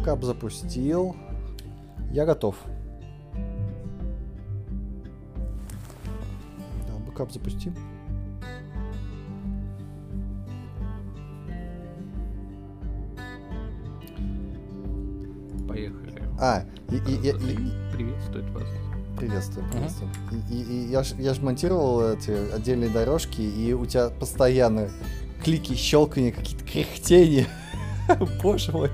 Бэкап запустил. Я готов. Да, бэкап запустим. Поехали. А, и, и, и, и, Приветствует вас. приветствую, приветствую. И, и- и я, ж, я ж монтировал эти отдельные дорожки, и у тебя постоянно клики, щелканье, какие-то кряхтения. Боже мой.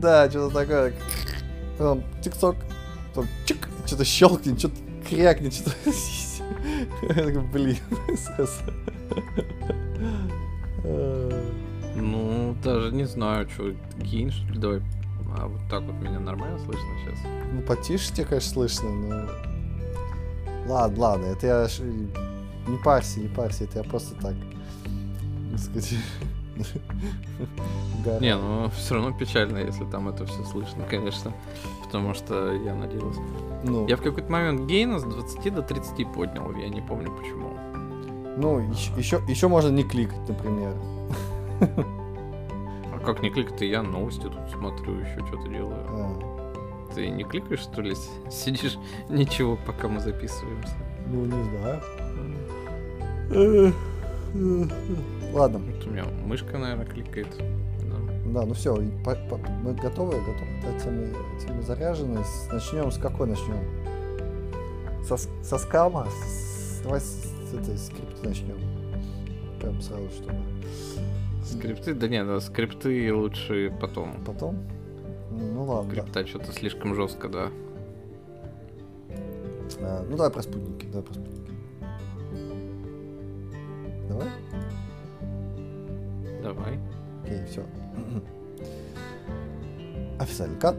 Да, что-то такое. Там Тик-ток, там чик, что-то щелкнет, что-то крякнет, что-то... Блин, Ну, даже не знаю, что, гейн, что ли, давай. А вот так вот меня нормально слышно сейчас? Ну, потише тебе, конечно, слышно, но... Ладно, ладно, это я... Не парься, не парься, это я просто так... так сказать, угораю. Не, ну все равно печально, если там это все слышно, конечно. Потому что я надеялся. Ну, Я в какой-то момент гейна с 20 до 30 поднял, я не помню почему. ну еще, еще можно не кликать, например. А как не кликать, я новости тут смотрю, еще что-то делаю. А, Ты не кликаешь, что ли? Сидишь, ничего, пока мы записываемся. ну, не знаю. Ладно, Вот у меня мышка, наверное, кликает. Да. да, ну все, мы готовы, готовы. Да, темы, темы заряжены. Начнем с какой начнем? Со, со скама? С- давай с, с этой скрипты начнем. Прям сразу, чтобы. Скрипты? Да нет, да, скрипты лучше потом. Потом? Ну ладно. да. Скрипта что-то слишком жестко, да. А, ну давай про спутники, давай про спутники. Давай. Все. Официальный кат.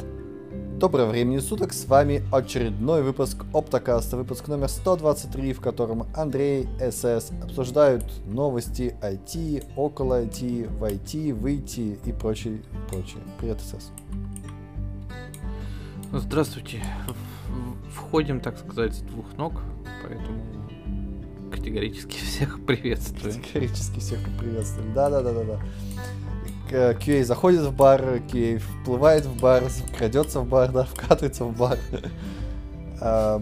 Доброго времени суток, с вами очередной выпуск Оптокаста, выпуск номер 123, в котором Андрей, СС обсуждают новости IT, около IT, в IT, выйти и прочее, прочее. Привет, СС. Здравствуйте. Входим, так сказать, с двух ног, поэтому категорически всех приветствую. Категорически всех приветствуем. Да-да-да-да-да. К- QA заходит в бар, QA вплывает в бар, крадется в бар, да, вкатывается в бар. А,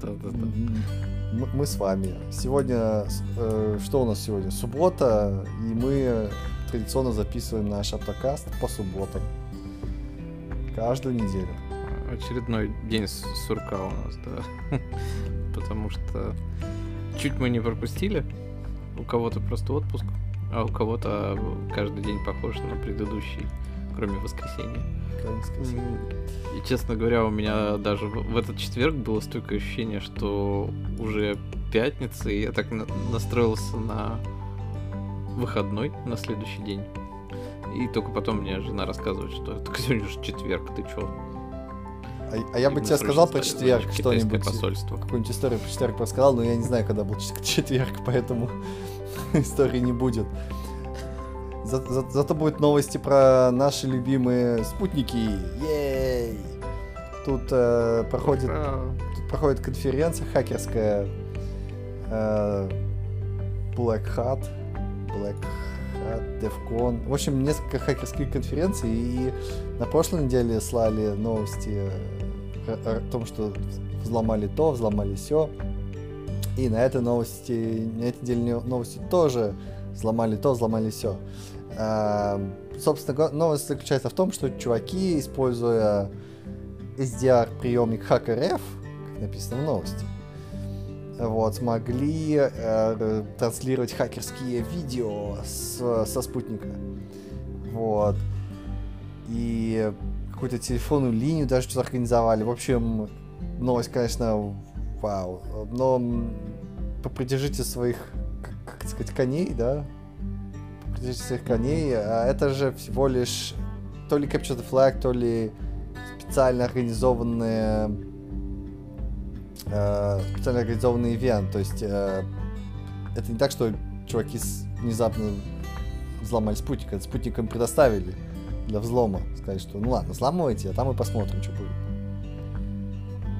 Да-да-да. м- Мы с вами. Сегодня, э, что у нас сегодня? Суббота, и мы традиционно записываем наш автокаст по субботам. Каждую неделю. Очередной день сурка у нас, да. Потому что чуть мы не пропустили. У кого-то просто отпуск, а у кого-то каждый день похож на предыдущий, кроме воскресенья. Как сказать. И, честно говоря, у меня даже в, этот четверг было столько ощущение, что уже пятница, и я так на- настроился на выходной на следующий день. И только потом мне жена рассказывает, что так сегодня же четверг, ты чё? А, а я бы тебе сказал про четверг что-нибудь. посольство. Какую-нибудь историю про четверг рассказал, но я не знаю, когда был четверг, поэтому истории не будет. За- за- зато будут новости про наши любимые спутники. Ей! Тут э, проходит, тут проходит конференция хакерская э, Black Hat, Black Hat, DevCon. В общем, несколько хакерских конференций, и на прошлой неделе слали новости о, о том, что взломали то, взломали все. И на этой новости, на этой неделе новости тоже взломали то, взломали все. собственно, го- новость заключается в том, что чуваки, используя SDR приемник HackerF, как написано в новости, вот, смогли э, транслировать хакерские видео с- со спутника. Вот. И какую-то телефонную линию даже что-то организовали. В общем, новость, конечно, вау. Но попридержите своих, как, как сказать, коней, да? Попридержите своих коней. А это же всего лишь то ли Capture the Flag, то ли специально организованные э, специально организованный ивент. То есть э, это не так, что чуваки с- внезапно взломали спутник. Это спутник им предоставили для взлома. Сказать, что ну ладно, взломайте, а там мы посмотрим, что будет.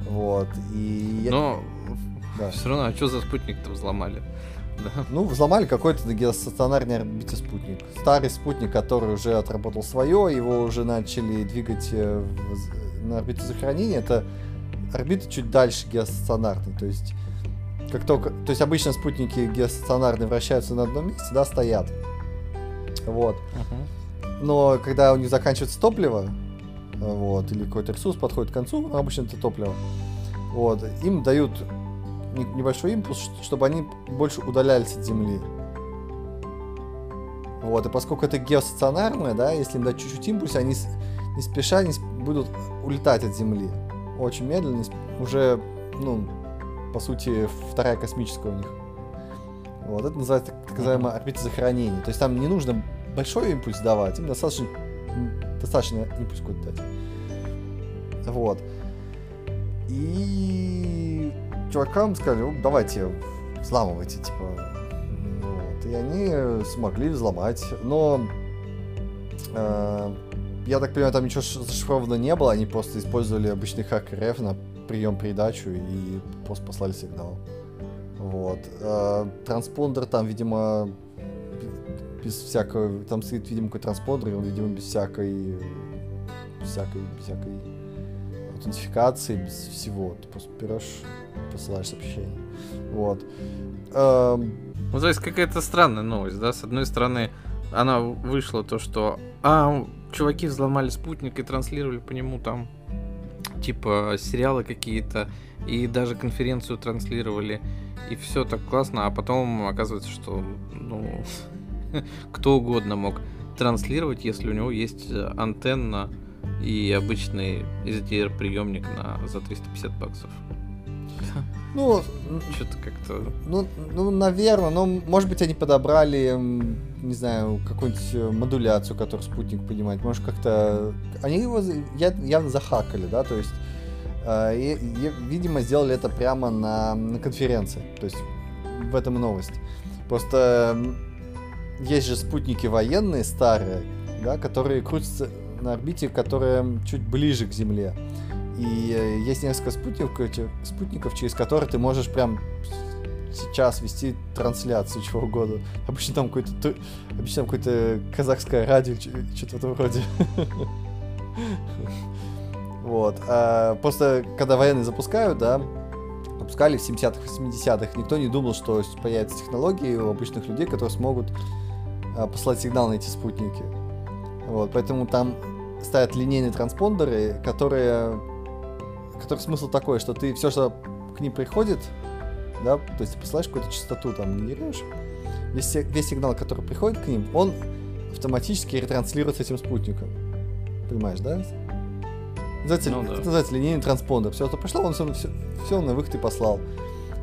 Вот. И я- Но Да. Все равно, а что за спутник-то взломали? Да. Ну, взломали какой-то на геостационарной орбите спутник. Старый спутник, который уже отработал свое, его уже начали двигать э, в, на орбиту захоронения. Это орбита чуть дальше геостационарной. То есть, как только, то есть обычно спутники геостационарные вращаются на одном месте, да, стоят. Вот. Uh-huh. Но когда у них заканчивается топливо, вот, или какой-то ресурс подходит к концу, обычно это топливо, вот, им дают небольшой импульс, чтобы они больше удалялись от Земли. Вот, и поскольку это геостационарное, да, если им дать чуть-чуть импульса, они не спеша не будут улетать от Земли. Очень медленно, уже, ну, по сути, вторая космическая у них. Вот, это называется так называемая орбита захоронения. То есть там не нужно большой импульс давать, им достаточно, достаточно импульс какой-то дать. Вот. И чувакам сказали, ну, давайте взламывайте, типа. Вот. И они смогли взломать. Но э, я так понимаю, там ничего зашифровано не было, они просто использовали обычный хак РФ на прием-передачу и просто послали сигнал. Вот. Э, транспондер там, видимо, без всякого... Там стоит, видимо, какой транспондер, он, видимо, без всякой... Без всякой... Без всякой аутентификации, без всего. Ты просто берешь посылаешь сообщение. Вот. Эм... Ну, то есть какая-то странная новость, да? С одной стороны, она вышла то, что а, чуваки взломали спутник и транслировали по нему там типа сериалы какие-то и даже конференцию транслировали и все так классно, а потом оказывается, что ну кто угодно мог транслировать, если у него есть антенна и обычный SDR приемник на за 350 баксов. Ну, что-то как-то... Ну, ну, наверное, но, может быть, они подобрали, не знаю, какую-нибудь э, модуляцию, которую спутник понимает. Может, как-то... Они его явно захакали, да, то есть... Э, и, и, видимо, сделали это прямо на, на конференции. То есть в этом и новость. Просто есть же спутники военные старые, да, которые крутятся на орбите, которая чуть ближе к Земле. И э, есть несколько спутников, спутников, через которые ты можешь прям сейчас вести трансляцию чего угодно. Обычно там какое-то обычно там какое-то казахское радио, что-то в этом роде. Вот. А просто когда военные запускают, да, запускали в 70-х, 80-х, никто не думал, что появятся технологии у обычных людей, которые смогут а, послать сигнал на эти спутники. Вот, поэтому там ставят линейные транспондеры, которые который смысл такой, что ты все, что к ним приходит, да, то есть ты посылаешь какую-то частоту, там, генерируешь, весь, весь сигнал, который приходит к ним, он автоматически ретранслируется этим спутником. Понимаешь, да? Называется, ну, да. Это называется линейный транспондер. Все, что пришло, он все, все, все на выход и послал.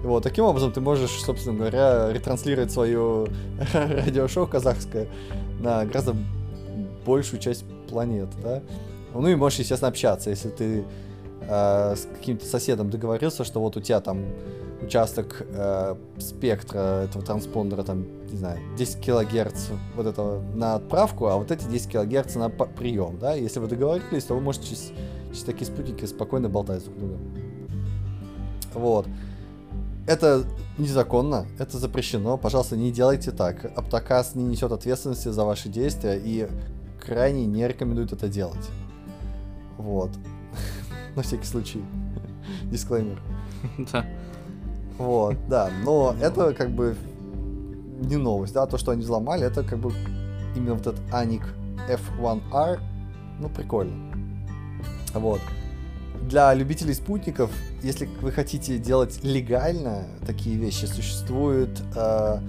Вот, таким образом ты можешь, собственно говоря, ретранслировать свое радиошоу казахское на гораздо большую часть планеты, да? Ну и можешь, естественно, общаться, если ты э, с каким-то соседом договорился, что вот у тебя там участок э, спектра этого транспондера, там, не знаю, 10 килогерц вот этого на отправку, а вот эти 10 килогерц на прием, да, если вы договорились, то вы можете через, через такие спутники спокойно болтать друг с другом. Вот. Это незаконно, это запрещено, пожалуйста, не делайте так. Аптокас не несет ответственности за ваши действия и крайне не рекомендует это делать. Вот. на всякий случай. Дисклеймер. Да. Вот, да. Но это как бы не новость, да, то, что они взломали, это как бы именно вот этот Anik F1R, ну, прикольно. Вот. Для любителей спутников, если вы хотите делать легально такие вещи, существует э,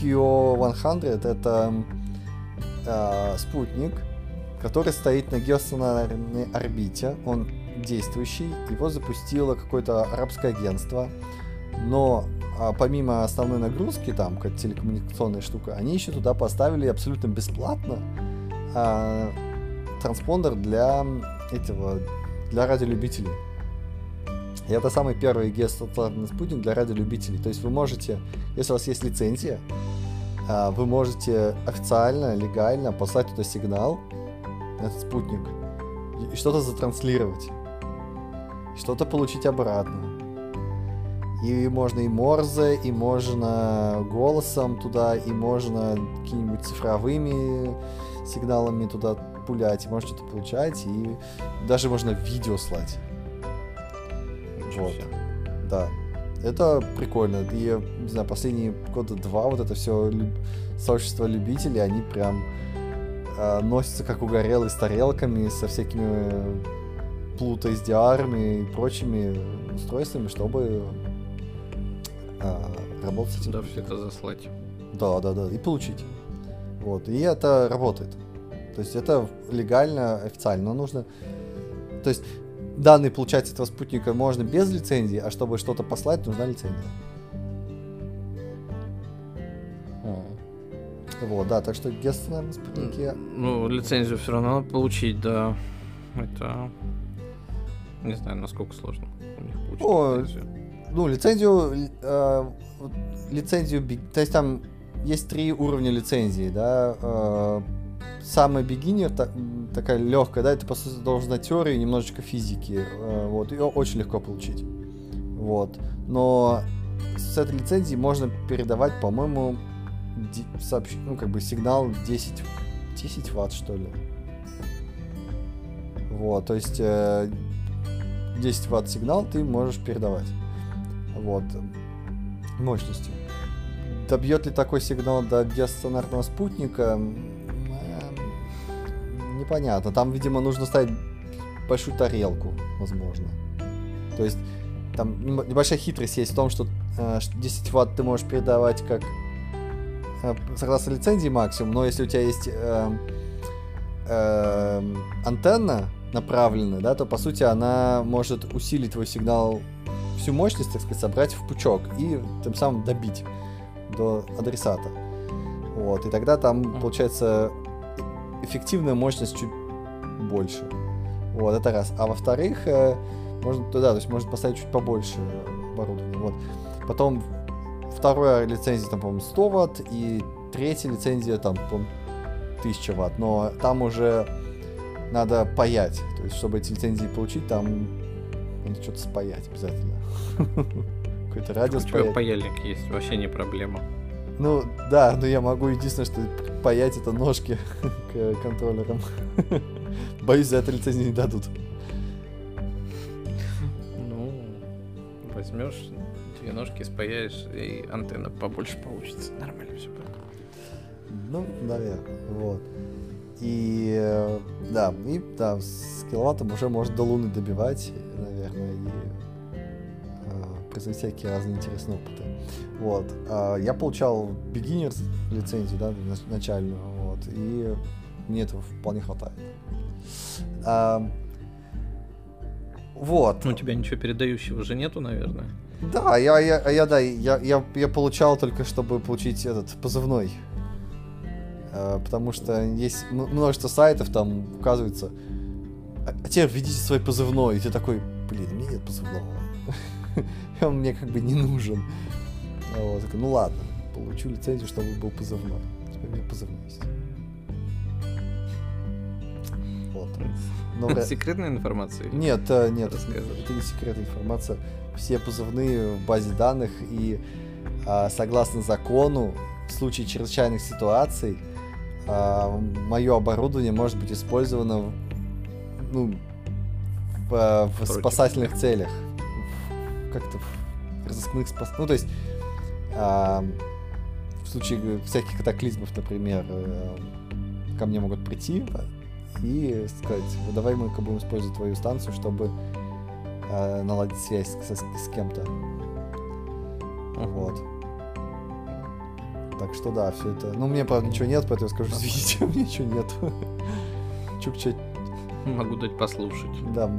QO100, это э, спутник, который стоит на геостационарной орбите. Он действующий, его запустило какое-то арабское агентство, но а, помимо основной нагрузки, там, как телекоммуникационная штука, они еще туда поставили абсолютно бесплатно а, транспондер для этого, для радиолюбителей. И это самый первый геостационарный спутник для радиолюбителей. То есть вы можете, если у вас есть лицензия, а, вы можете официально, легально послать туда сигнал, этот спутник, и что-то затранслировать что-то получить обратно. И можно и Морзе, и можно голосом туда, и можно какими-нибудь цифровыми сигналами туда пулять, и можно что-то получать, и даже можно видео слать. Ничего Вот. себе. Да. Это прикольно. И, не знаю, последние года два вот это все сообщество любителей, они прям э, носятся как угорелые с тарелками, со всякими плута SDR и прочими устройствами, чтобы э, работать с. Да, все это заслать. Да, да, да, и получить. Вот, и это работает. То есть это легально, официально, но нужно... То есть данные получать с этого спутника можно без лицензии, а чтобы что-то послать, нужна лицензия. Вот, да, так что Гест, наверное, спутники... Ну, лицензию все равно надо получить, да. Это... Не знаю, насколько сложно у них получить О, лицензию. Ну, лицензию... э, лицензию... То есть там есть три уровня лицензии, да. э, самый бигинер, та- м, такая легкая, да, это, по сути, должен знать теорию и немножечко физики. э, вот, ее очень легко получить. Вот. Но с этой лицензией можно передавать, по-моему, сообщ- ну, как бы сигнал 10, 10 ватт, что ли. Вот, то есть э, 10 ватт сигнал ты можешь передавать. Вот. Мощностью. Добьет ли такой сигнал до геостационарного спутника? Непонятно. Там, видимо, нужно ставить большую тарелку, возможно. То есть там небо- небольшая хитрость есть в том, что э, ш- 10 ватт ты можешь передавать как э, согласно лицензии максимум, но если у тебя есть э, э, антенна направленная, да, то по сути она может усилить твой сигнал всю мощность, так сказать, собрать в пучок и тем самым добить до адресата. Вот, и тогда там получается эффективная мощность чуть больше. Вот, это раз. А во-вторых, э, можно туда, то есть можно поставить чуть побольше оборудования. Вот. Потом вторая лицензия, там, по-моему, 100 ватт, и третья лицензия, там, по 1000 ватт. Но там уже надо паять. То есть, чтобы эти лицензии получить, там надо что-то спаять обязательно. Какой-то радио У тебя паяльник есть, вообще не проблема. Ну, да, но я могу единственное, что паять это ножки к контроллерам. Боюсь, за это лицензию не дадут. Ну, возьмешь две ножки, спаяешь, и антенна побольше получится. Нормально все будет. Ну, наверное, вот. И э, да, и да, с киловаттом уже можно до Луны добивать, наверное, производить всякие разные интересные опыты. Вот. А я получал beginners лицензию, да, нач- начальную, вот, и мне этого вполне хватает. А, вот. Ну, у тебя ничего передающего же нету, наверное. Да, я, я, я, да, я, я, я получал только, чтобы получить этот позывной. Э, Потому что есть множество сайтов, там указывается, а а теперь введите свой позывной, и ты такой, блин, у меня нет позывного. Он мне как бы не нужен. А Вот, такой, ну ладно, получу лицензию, чтобы был позывной. Теперь у меня позывной есть. Вот. Но Секретная информация? Нет, э, нет, Расскажешь. это не секретная информация. Все позывные в базе данных и а, согласно закону в случае чрезвычайных ситуаций мое оборудование может быть использовано ну, в, э, в спасательных целях. Как-то разыскных спас... Ну, то есть а, в случае всяких катаклизмов, например, э, ко мне могут прийти и сказать, «Вот давай мы будем использовать твою станцию, чтобы э, наладить связь с, с- кем-то. Вот. Так что да, все это. Ну, мне, правда, ничего нет, поэтому я скажу, извините, у меня ничего нет. Чукча, Могу дать послушать. да,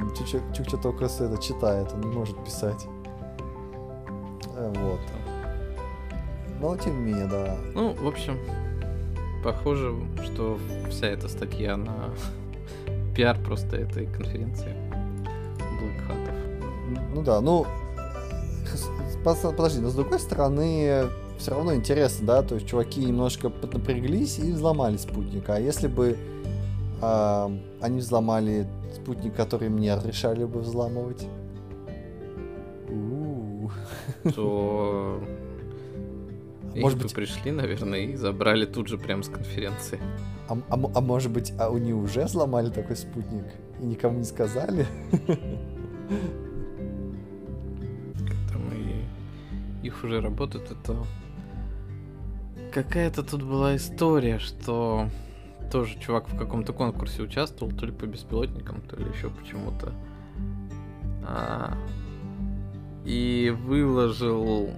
Чукча, только это читает, он не может писать. Э, Вот. Но, тем не менее, да. Ну, в общем, похоже, что вся эта статья на пиар просто этой конференции Hat'ов. Ну да, ну... Подожди, но с другой стороны, все равно интересно, да, то есть чуваки немножко поднапряглись и взломали спутник. А если бы а, они взломали спутник, который мне разрешали бы взламывать? То... А Их может бы быть, пришли, наверное, и забрали тут же прям с конференции. а, а а может быть, а они уже сломали такой спутник и никому не сказали? Там и их уже работают, это... Какая-то тут была история, что тоже чувак в каком-то конкурсе участвовал, то ли по беспилотникам, то ли еще почему-то. А, и выложил...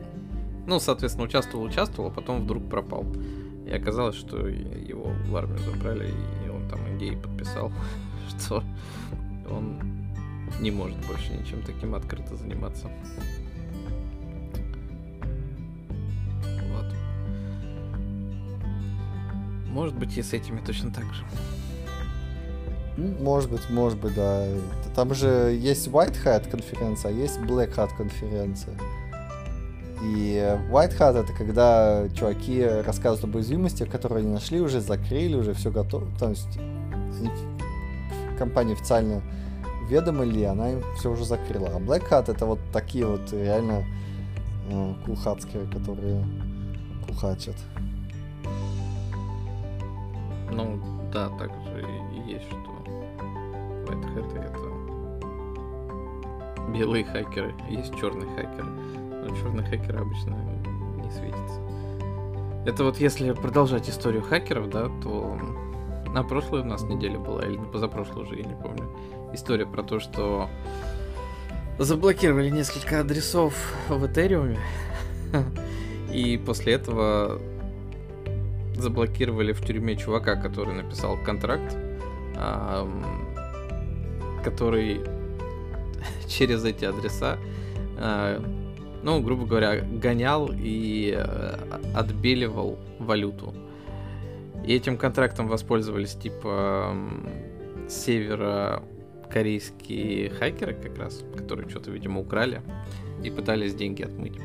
Ну, соответственно, участвовал, участвовал, а потом вдруг пропал. И оказалось, что его в армию забрали, и он там идеи подписал, что он не может больше ничем таким открыто заниматься. Вот. Может быть, и с этими точно так же. Ну, Может быть, может быть, да. Там же есть White Hat конференция, а есть Black Hat конференция. И White Hat это когда чуваки рассказывают об уязвимостях, которые они нашли, уже закрыли, уже все готово. То есть компания официально уведомили, она им все уже закрыла. А Black Hat это вот такие вот реально э, кулхатские, которые кулхачат. Ну, да, так же и есть, что White Hat это белые хакеры, есть черные хакеры. Но черные хакеры обычно не светятся. Это вот если продолжать историю хакеров, да, то на прошлой у нас неделе была, или на позапрошлой уже, я не помню, история про то, что заблокировали несколько адресов в Этериуме, и после этого заблокировали в тюрьме чувака, который написал контракт, который через эти адреса, а, ну, грубо говоря, гонял и э, отбеливал валюту. И этим контрактом воспользовались типа м, северокорейские хакеры как раз, которые что-то, видимо, украли и пытались деньги отмыть.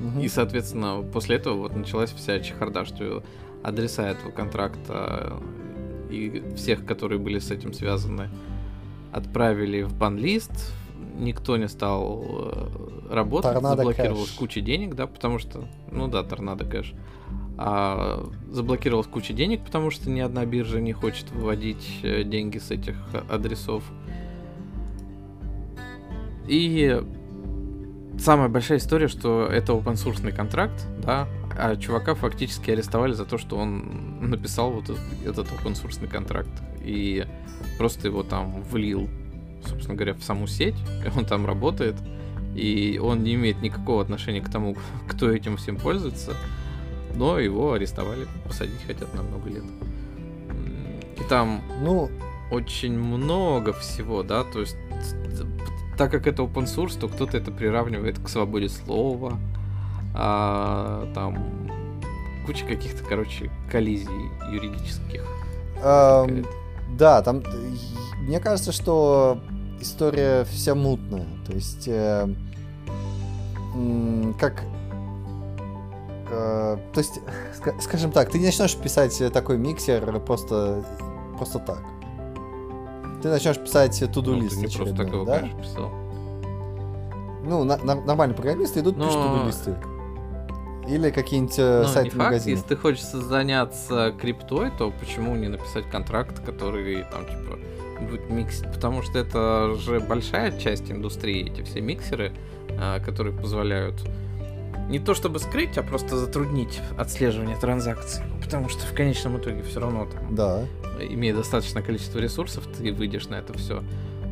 Мгм. И, соответственно, после этого вот началась вся чехарда, что адреса этого контракта и всех, которые были с этим связаны, отправили в бан-лист. Никто не стал э, работать, Торнадо заблокировалась кэш. куча денег, да, потому что, ну да, торнадо кэш. А, заблокировалась куча денег, потому что ни одна биржа не хочет выводить э, деньги с этих адресов. И самая большая история, что это open source контракт, да, а чувака фактически арестовали за то, что он написал вот этот, этот open source контракт и просто его там влил, собственно говоря, в саму сеть, и он там работает, и он не имеет никакого отношения к тому, кто этим всем пользуется, но его арестовали, посадить хотят на много лет. И там Ну, очень много всего, да, то есть так как это open source, то кто-то это приравнивает к свободе слова, а, там куча каких-то, короче, коллизий юридических. Возникает. Да, там, э, мне кажется, что история вся мутная. То есть, э, как... э, то есть, ска- скажем так, ты не начнешь писать такой миксер просто, просто так. Ты начнешь писать Ну, туду-лист ты не просто так его, да? конечно, писал. Ну, на- на- нормальные программисты идут, пишут Но- туду-листы. Или какие-нибудь э, Ну, сайты магазинов. если ты хочешь заняться криптой, то почему не написать контракт, который там, типа, будет миксить? Потому что это же большая часть индустрии, эти все миксеры, а, которые позволяют не то чтобы скрыть, а просто затруднить отслеживание транзакций. Потому что в конечном итоге все равно там, Да. имея достаточное количество ресурсов, ты выйдешь на это все.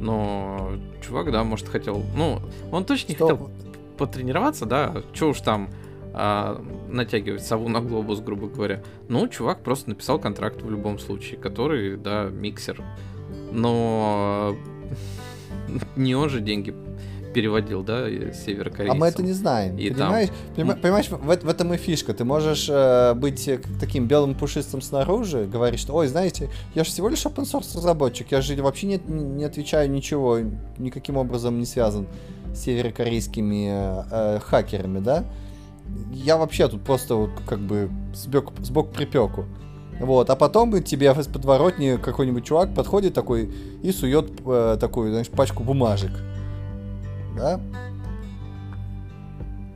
Но чувак, да, может, хотел. Ну, он точно не хотел потренироваться, да, что уж там а, натягивать сову на глобус, грубо говоря. Ну, чувак просто написал контракт в любом случае, который, да, миксер. Но не он же деньги переводил, да, северокорейцам. А мы это не знаем. И там- понимаешь, Понима- понимаешь, в, в этом и фишка. Ты можешь э, быть э, таким белым пушистым снаружи, говорить, что, ой, знаете, я же всего лишь open source разработчик, я же вообще не, не отвечаю ничего, никаким образом не связан с северокорейскими э, э, хакерами, да? Я вообще тут просто вот как бы сбег, сбок припеку. Вот, а потом тебе из подворотни какой-нибудь чувак подходит такой и сует э, такую, знаешь, пачку бумажек. Да?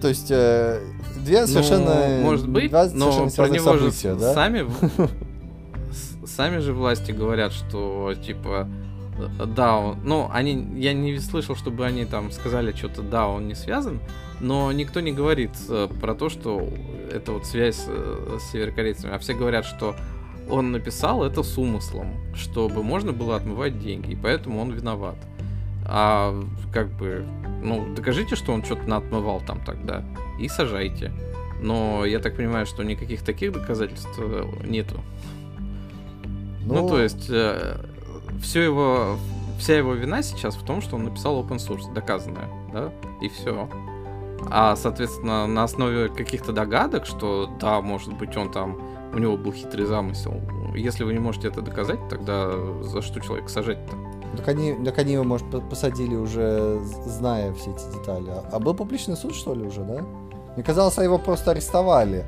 То есть э, две совершенно... Ну, может быть, два но про него же события, да? сами, сами же власти говорят, что типа э, да, он, ну, они, я не слышал, чтобы они там сказали что-то, да, он не связан, но никто не говорит э, про то, что это вот связь э, с северокорейцами, а все говорят, что он написал это с умыслом, чтобы можно было отмывать деньги, и поэтому он виноват. А как бы, ну, докажите, что он что-то наотмывал там тогда, и сажайте. Но я так понимаю, что никаких таких доказательств э, нету. Ну, то есть, все его, вся его вина сейчас в том, что он написал open source, доказанное, да, и все. А, соответственно, на основе каких-то догадок, что да, может быть, он там, у него был хитрый замысел. Если вы не можете это доказать, тогда за что человека сажать-то? Так они, так они его, может, по- посадили уже, зная все эти детали. А- был публичный суд, что ли, уже, да? Мне казалось, его просто арестовали.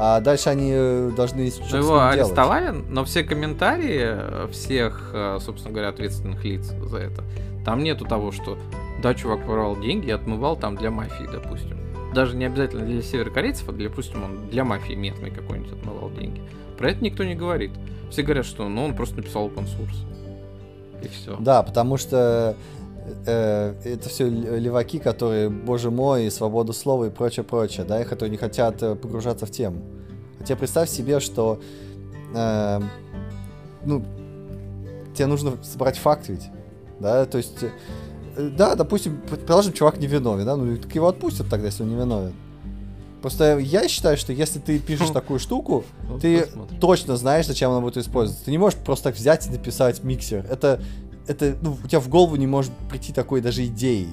А дальше они э, должны что-то Ну, ним его делать. арестовали, но все комментарии всех, э, собственно говоря, ответственных лиц за это, там нету того, что да, чувак воровал деньги и отмывал там для мафии, допустим. Даже не обязательно для северокорейцев, а для, допустим, он для мафии местной какой-нибудь отмывал деньги. Про это никто не говорит. Все говорят, что ну он просто написал open source. И все. Да, потому что э, это все леваки, которые, боже мой, свободу слова и прочее, прочее, да, и которые не хотят э, погружаться в тему. Хотя представь себе, что, э, ну, тебе нужно собрать факт ведь, да, то есть, э, да, допустим, предположим, чувак не виновен, да, ну, так его отпустят тогда, если он не виновен. Просто я считаю, что если ты пишешь такую штуку, Ну, ты посмотрим. точно знаешь, зачем она будет использоваться. Ты не можешь просто так взять и написать миксер. Это, это, ну, у тебя в голову не может прийти такой даже идеи.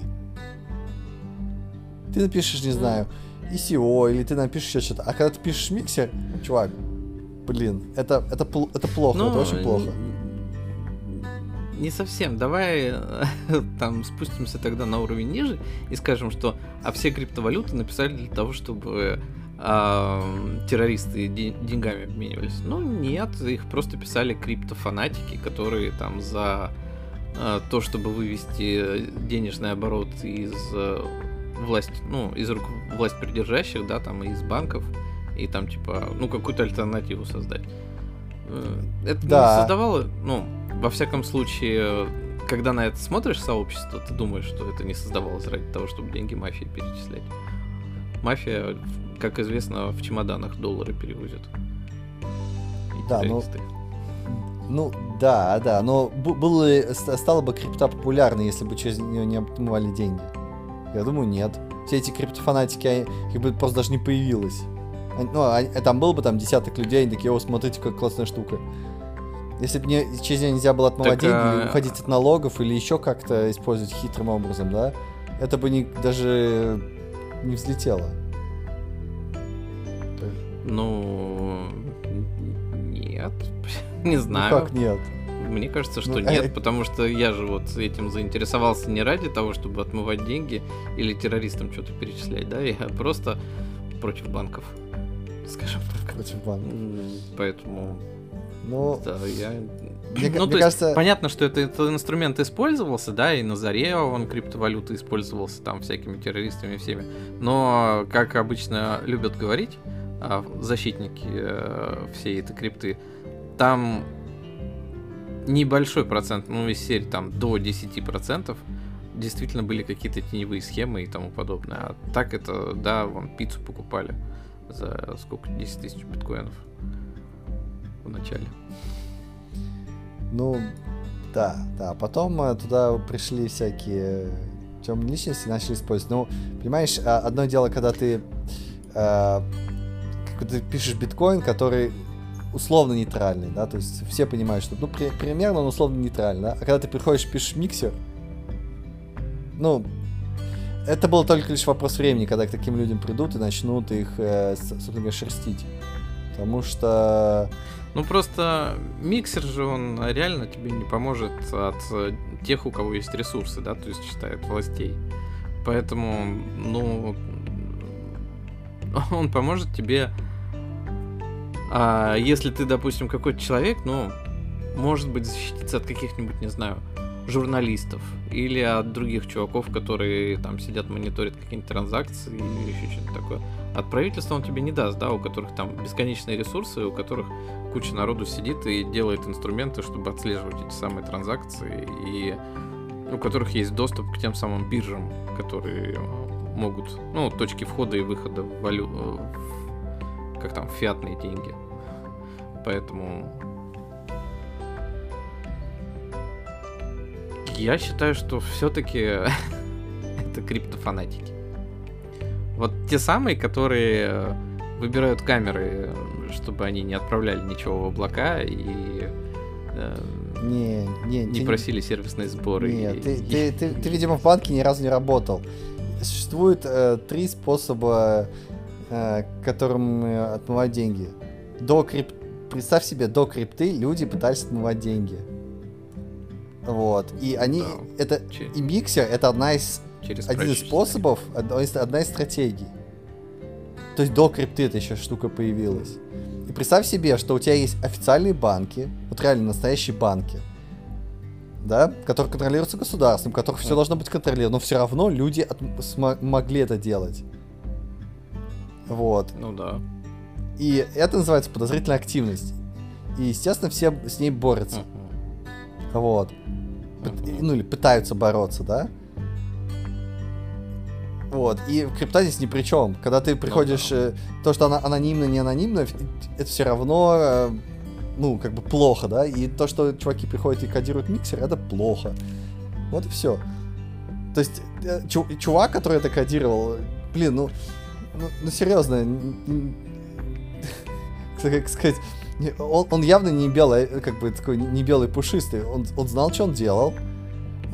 Ты напишешь, не знаю, ICO, или ты напишешь еще что-то. А когда ты пишешь миксер, чувак, блин, это, это, это плохо, это очень плохо. Не, совсем. Давай э, там спустимся тогда на уровень ниже и скажем, что а все криптовалюты написали для того, чтобы а, террористы де- деньгами обменивались. Ну нет, их просто писали криптофанатики, которые там за а, то, чтобы вывести денежный оборот из э, власти, ну, из рук власть придержащих, да, там, из банков, и там, типа, ну, какую-то альтернативу создать. Это Да. не создавало, ну, во всяком случае, когда на это смотришь сообщество, ты думаешь, что это не создавалось ради того, чтобы деньги мафии перечислять. Мафия, как известно, в чемоданах доллары перевозит. И Да, ну. Ну, да, да, но было, ли- ст- стала бы крипта популярной, если бы через нее не отмывали деньги? Я думаю, нет. Все эти криптофанатики, их бы просто даже не появилось. Ну, они- там был бы там десяток людей, они такие, о, смотрите, как классная штука. Если бы не, через нее нельзя было отмывать Так, деньги, а- или уходить от налогов, или еще как-то использовать хитрым образом, да, это бы не, даже не взлетело. Ну, нет, не Ну знаю. как нет? Мне кажется, что Ну, нет, э, потому что я же вот этим заинтересовался не ради того, чтобы отмывать деньги или террористам что-то перечислять, да, я просто против банков, скажем так. Против банка. М, Поэтому, Ну, да, я... мне, ну, мне то есть, кажется... понятно, что это, этот инструмент использовался, да, и на заре он криптовалюта использовался там всякими террористами всеми, но, как обычно любят говорить а, защитники э, всей этой крипты, там небольшой процент, ну, из серии там до 10% действительно были какие-то теневые схемы и тому подобное. А так это, да, вон пиццу покупали за сколько? 10 тысяч биткоинов в начале. Ну, да, да. Потом э, туда пришли всякие темные личности, начали использовать. Ну, понимаешь, а, одно дело, когда ты, э, ты пишешь биткоин, который условно нейтральный, да, то есть все понимают, что, ну, при- примерно он условно нейтральный, да, а когда ты приходишь, пишешь миксер, ну, это был только лишь вопрос времени, когда к таким людям придут и начнут их, э, собственно говоря, шерстить. Потому что Ну просто миксер же он реально тебе не поможет от э, тех, у кого есть ресурсы, да, то есть считает властей. Поэтому, ну, он поможет тебе, а, если ты, допустим, какой-то человек, ну, может быть, защититься от каких-нибудь, не знаю, журналистов или от других чуваков, которые там сидят, мониторят какие-нибудь транзакции или еще что-то такое. От правительства он тебе не даст, да, у которых там бесконечные ресурсы, у которых куча народу сидит и делает инструменты, чтобы отслеживать эти самые транзакции, и у которых есть доступ к тем самым биржам, которые могут, ну, точки входа и выхода в валю... в, как там, фиатные деньги. Поэтому я считаю, что все-таки это криптофанатики. Вот те самые, которые выбирают камеры, чтобы они не отправляли ничего в облака и э, не, не, не ты, просили сервисные сборы. Нет, и, ты, и... Ты, ты, ты, видимо, в банке ни разу не работал. Существует э, три способа, э, которым э, отмывать деньги. До крип... Представь себе, до крипты люди пытались отмывать деньги. Вот. И они. Да. Это. Че... И миксер это одна из. Через один из способов, одна из, одна из стратегий. То есть до крипты эта еще штука появилась. Представь себе, что у тебя есть официальные банки, вот реально настоящие банки, да, которые контролируются государством, которых все должно быть контролировано, но все равно люди от, могли это делать. Вот. Ну да. И это называется подозрительная активность. И, естественно, все с ней борются. Uh-huh. Вот. Uh-huh. Ну или пытаются бороться, да? Вот. И крипта здесь ни при чем. Когда ты приходишь, ну, да. то, что она анонимно, не анонимно, это все равно, э, ну, как бы плохо, да. И то, что чуваки приходят и кодируют миксер, это плохо. Вот и все. То есть, э, чувак, который это кодировал, блин, ну, ну, ну серьезно, как сказать, он, он явно не белый, как бы такой не белый пушистый. Он, он знал, что он делал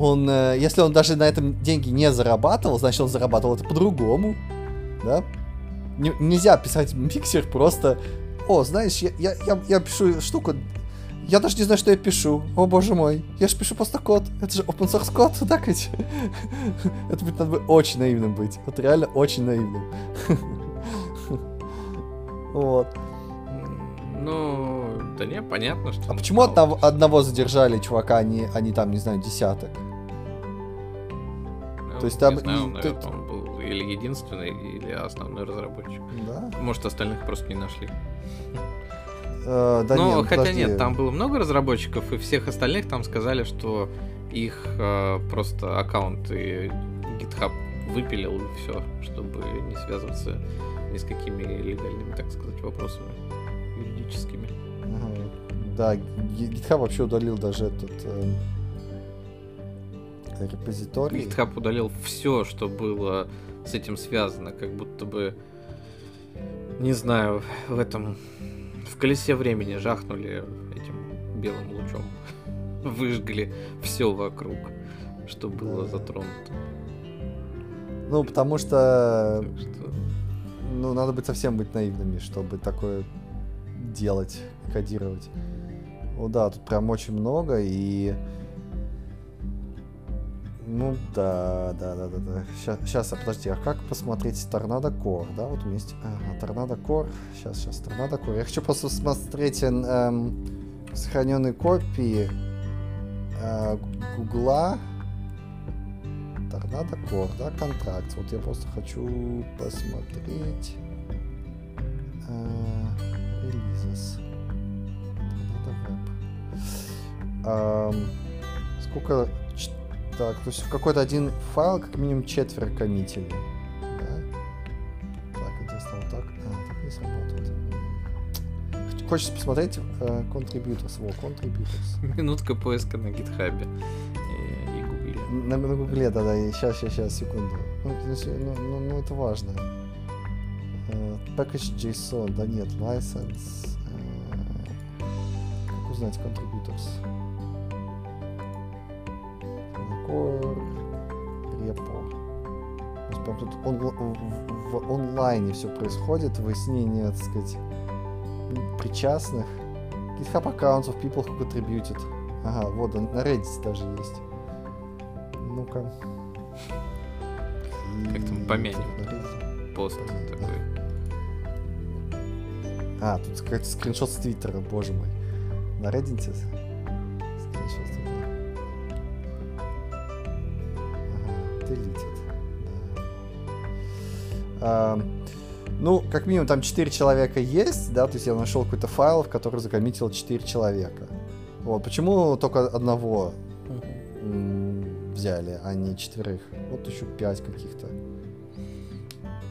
он, э, если он даже на этом деньги не зарабатывал, значит, он зарабатывал это по-другому, да? Н- нельзя писать миксер просто, о, знаешь, я, я, я, я пишу штуку, я даже не знаю, что я пишу. О боже мой, я же пишу просто код. Это же open source код, так ведь? Это будет, надо бы очень наивным быть. Вот реально очень наивным. Вот. Ну, да не, понятно, что... А почему одного, одного задержали чувака, а не, а не там, не знаю, десяток? Ну, То есть там... Не знаю, не, наверное, он был или единственный, или основной разработчик. Да? Может, остальных просто не нашли. Uh, да ну, нет, хотя подожди. нет, там было много разработчиков, и всех остальных там сказали, что их э, просто аккаунты GitHub выпилил и все, чтобы не связываться ни с какими легальными, так сказать, вопросами юридическими. Да, GitHub вообще удалил даже этот э, репозиторий. GitHub удалил все, что было с этим связано, как будто бы, не знаю, в этом, в колесе времени жахнули этим белым лучом, выжгли все вокруг, что было да. затронуто. Ну, потому что, что... ну, надо быть совсем быть наивными, чтобы такое делать, кодировать. Ну да, тут прям очень много и... Ну да, да, да, да, да. Сейчас, сейчас, подожди, а как посмотреть Tornado Core, да? Вот есть... Ага, Tornado Core. Сейчас, сейчас, Tornado Core. Я хочу просто смотреть эм, сохраненные копии э, Гугла. Tornado Core, да, контракт. Вот я просто хочу посмотреть... Э, релизес. Надо веб. сколько... Так, то есть в какой-то один файл как минимум четверо коммитили. Да? Так, интересно, вот так. А, так не сработает. Хочется посмотреть uh, contributors. Во, contributors. Минутка поиска на гитхабе и, и гугле. На, на гугле, да-да. Сейчас, сейчас, сейчас, секунду. Ну, ну, ну, ну это важно. Uh, package JSON, да нет, license. Uh, как узнать contributors? Прям тут он, в, онлайне все происходит, выяснение, так сказать, причастных. GitHub accounts of people who contributed. Ага, вот он, на Reddit даже есть. Ну-ка. Как там помянем. Пост такой. А, тут какой-то скриншот с Твиттера, боже мой. На Reddit скриншот с Твиттера. Ну, как минимум, там 4 человека есть, да, то есть я нашел какой-то файл, в который закоммитил 4 человека. Вот, почему только одного взяли, а не четверых? Вот еще 5 каких-то.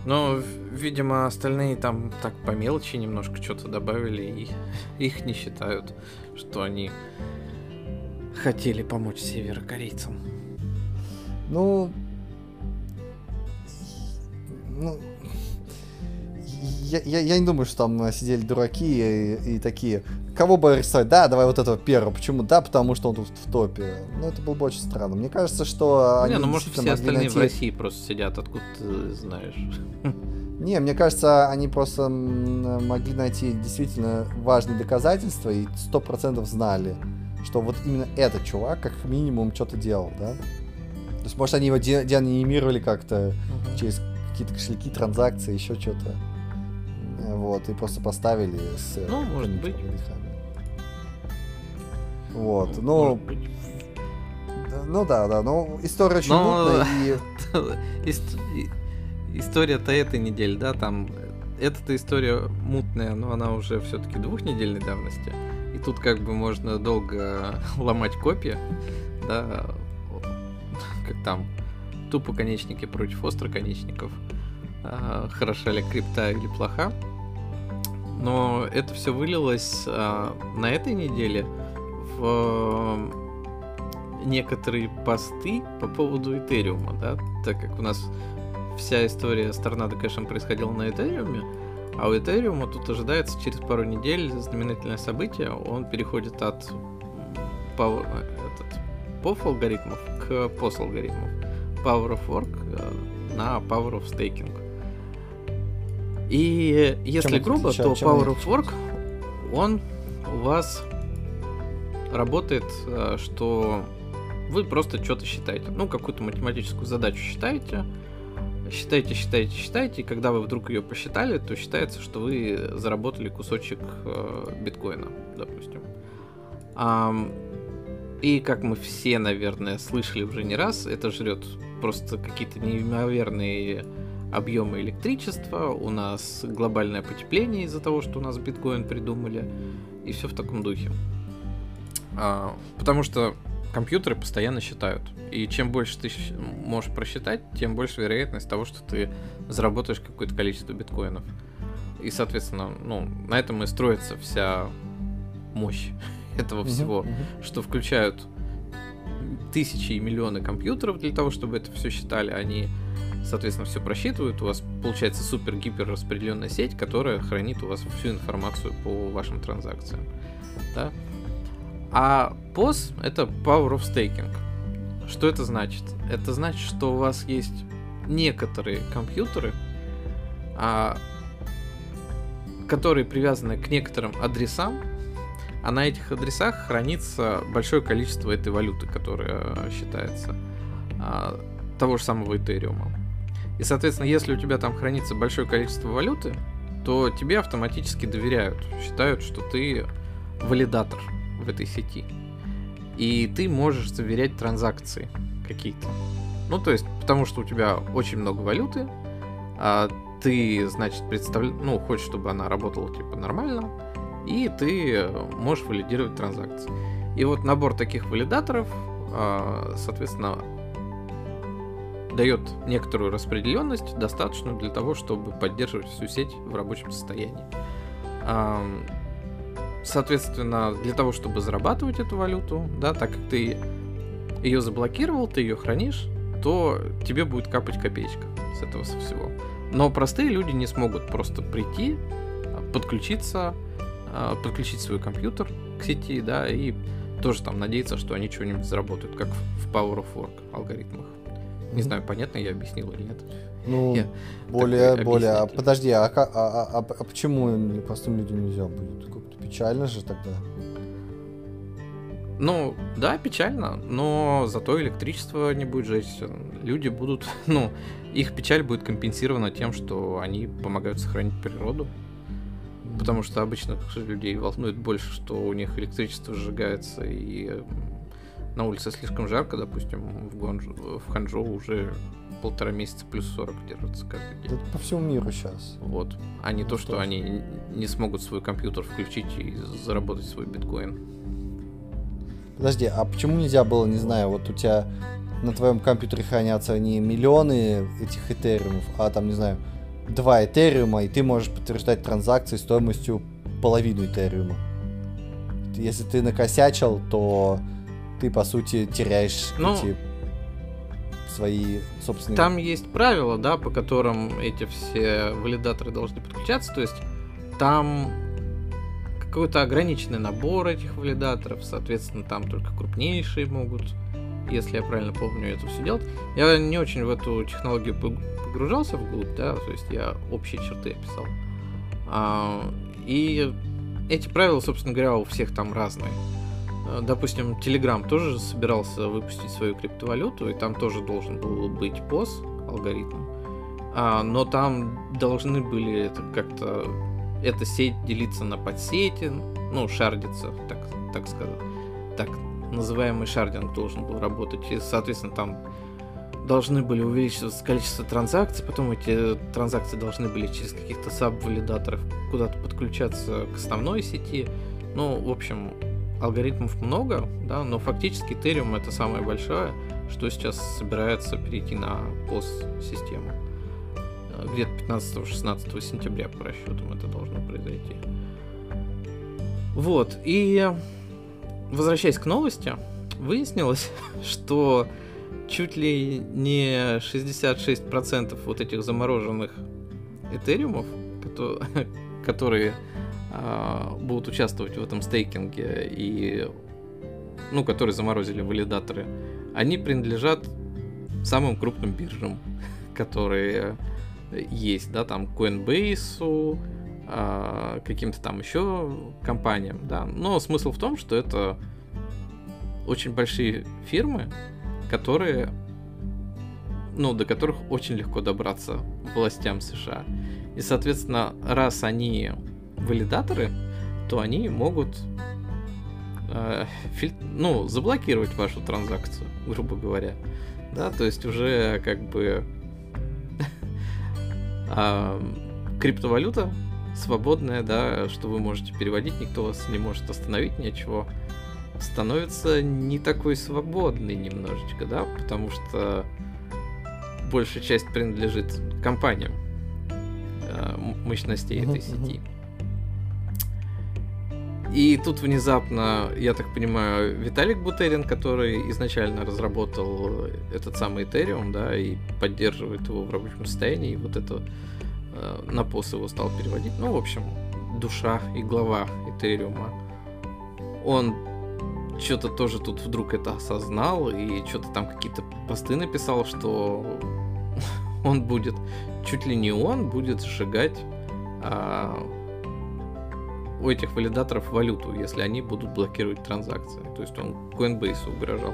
Ну, видимо, остальные там так по мелочи немножко что-то добавили, и их не считают, что они хотели помочь северокорейцам. Ну, ну, я, я, я не думаю, что там сидели дураки и, и такие, кого бы арестовать? Да, давай вот этого первого. Почему? Да, потому что он тут в топе. Ну, это было бы очень странно. Мне кажется, что они Не, ну может все остальные найти... в России просто сидят, откуда ты знаешь. Не, мне кажется, они просто могли найти действительно важные доказательства и сто процентов знали, что вот именно этот чувак как минимум что-то делал, да? То есть, может, они его де- деанимировали как-то uh-huh. через какие-то кошельки, транзакции, еще что-то. Вот, и просто поставили с... Ну, может быть. Вот, ну... Ну да, да, ну история очень Но... мутная и... История-то этой недели, да, там... Эта история мутная, но она уже все-таки двухнедельной давности. И тут как бы можно долго ломать копии, да, как там, тупоконечники против остроконечников. А, хороша ли крипта или плоха. Но это все вылилось а, на этой неделе в а, некоторые посты по поводу Этериума, да, так как у нас вся история с торнадо кэшем происходила на Этериуме, а у Этериума тут ожидается через пару недель знаменательное событие, он переходит от по, этот, POF алгоритмов к POS алгоритмов. Power of Work э, на Power of Staking. И если чем грубо, то Power of Work, он у вас работает, э, что вы просто что-то считаете. Ну, какую-то математическую задачу считаете, считаете, считаете, считаете, и когда вы вдруг ее посчитали, то считается, что вы заработали кусочек э, биткоина, допустим. А, и как мы все, наверное, слышали уже не раз, это жрет просто какие-то неимоверные объемы электричества, у нас глобальное потепление из-за того, что у нас биткоин придумали, и все в таком духе. А, потому что компьютеры постоянно считают. И чем больше ты можешь просчитать, тем больше вероятность того, что ты заработаешь какое-то количество биткоинов. И, соответственно, ну, на этом и строится вся мощь этого всего, uh-huh, что включают тысячи и миллионы компьютеров для того, чтобы это все считали. Они соответственно, все просчитывают, у вас получается супер-гипер распределенная сеть, которая хранит у вас всю информацию по вашим транзакциям. Да? А POS — это Power of Staking. Что это значит? Это значит, что у вас есть некоторые компьютеры, а, которые привязаны к некоторым адресам, а на этих адресах хранится большое количество этой валюты, которая считается а, того же самого Этериума. И, соответственно, если у тебя там хранится большое количество валюты, то тебе автоматически доверяют, считают, что ты валидатор в этой сети. И ты можешь заверять транзакции какие-то. Ну, то есть, потому что у тебя очень много валюты, а ты, значит, представляешь, ну, хочешь, чтобы она работала, типа, нормально, и ты можешь валидировать транзакции. И вот набор таких валидаторов, а, соответственно, дает некоторую распределенность, достаточную для того, чтобы поддерживать всю сеть в рабочем состоянии. Соответственно, для того, чтобы зарабатывать эту валюту, да, так как ты ее заблокировал, ты ее хранишь, то тебе будет капать копеечка с этого со всего. Но простые люди не смогут просто прийти, подключиться, подключить свой компьютер к сети, да, и тоже там надеяться, что они что-нибудь заработают, как в Power of Work алгоритмах. Не знаю, понятно я объяснил или нет. Ну, я более, более. А, подожди, а, а, а, а, а почему простым людям нельзя будет? Как-то печально же тогда. Ну, да, печально, но зато электричество не будет жечь. Люди будут, ну, их печаль будет компенсирована тем, что они помогают сохранить природу. Потому что обычно людей волнует больше, что у них электричество сжигается и на улице слишком жарко, допустим, в, Гуанчжу, в Ханчжоу уже полтора месяца плюс 40 держится каждый день. Это по всему миру сейчас. Вот. А не Ну то, что ж. они не смогут свой компьютер включить и заработать свой биткоин. Подожди, а почему нельзя было, не знаю, вот у тебя на твоем компьютере хранятся не миллионы этих этериумов, а там, не знаю, два этериума, и ты можешь подтверждать транзакции стоимостью половину этериума. Если ты накосячил, то ты, по сути, теряешь Ну, эти свои собственные... Там есть правила, да, по которым эти все валидаторы должны подключаться. То есть там какой-то ограниченный набор этих валидаторов, соответственно, там только крупнейшие могут, если я правильно помню, это все делать. Я не очень в эту технологию пог- погружался вглубь, да, то есть я общие черты описал. А, и эти правила, собственно говоря, у всех там разные. А, Допустим, Telegram тоже собирался выпустить свою криптовалюту, и там тоже должен был быть POS алгоритм. А, но там должны были это как-то эта сеть делиться на подсети, ну, шардиться, так, так сказать. Так называемый шардинг должен был работать. И, соответственно, там должны были увеличиваться количество транзакций, потом эти транзакции должны были через каких-то саб-валидаторов куда-то подключаться к основной сети. Ну, в общем, алгоритмов много, да, но фактически Ethereum это самое большое, что сейчас собирается перейти на POS-систему. Э, Где-то 15-16 сентября по расчетам это должно произойти. Вот, и возвращаясь к новости, выяснилось, что чуть ли не 66% вот этих замороженных этериумов, кото- которые а, будут участвовать в этом стейкинге и ну, которые заморозили валидаторы, они принадлежат самым крупным биржам, которые есть, да, там Coinbase, каким-то там еще компаниям, да. Но смысл в том, что это очень большие фирмы, которые, ну, до которых очень легко добраться властям США. И, соответственно, раз они валидаторы, то они могут э, ну, заблокировать вашу транзакцию, грубо говоря. Да, то есть уже как бы а, криптовалюта свободная, да, что вы можете переводить, никто вас не может остановить, ничего, становится не такой свободной немножечко, да, потому что большая часть принадлежит компаниям э, мощностей этой сети. И тут внезапно, я так понимаю, Виталик Бутерин, который изначально разработал этот самый Ethereum, да, и поддерживает его в рабочем состоянии, и вот это на POS его стал переводить. Ну, в общем, душа и глава Ethereum. Он что-то тоже тут вдруг это осознал и что-то там какие-то посты написал, что он будет, чуть ли не он будет сжигать а, у этих валидаторов валюту, если они будут блокировать транзакции. То есть он Coinbase угрожал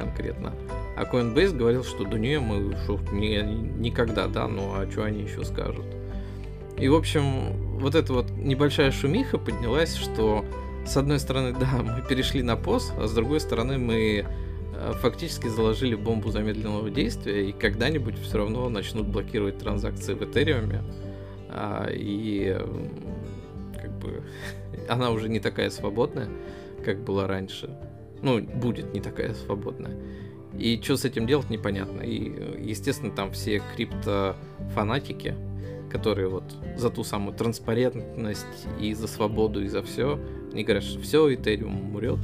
конкретно. А Coinbase говорил, что да не, мы шо, не, никогда, да, ну а что они еще скажут. И, в общем, вот эта вот небольшая шумиха поднялась, что с одной стороны, да, мы перешли на POS, а с другой стороны, мы э, фактически заложили бомбу замедленного действия, и когда-нибудь все равно начнут блокировать транзакции в Этериуме. А, и как бы она уже не такая свободная, как была раньше. Ну, будет не такая свободная. И что с этим делать, непонятно. И, естественно, там все криптофанатики, которые вот за ту самую транспарентность и за свободу, и за все, они говорят, что все, Этериум умрет,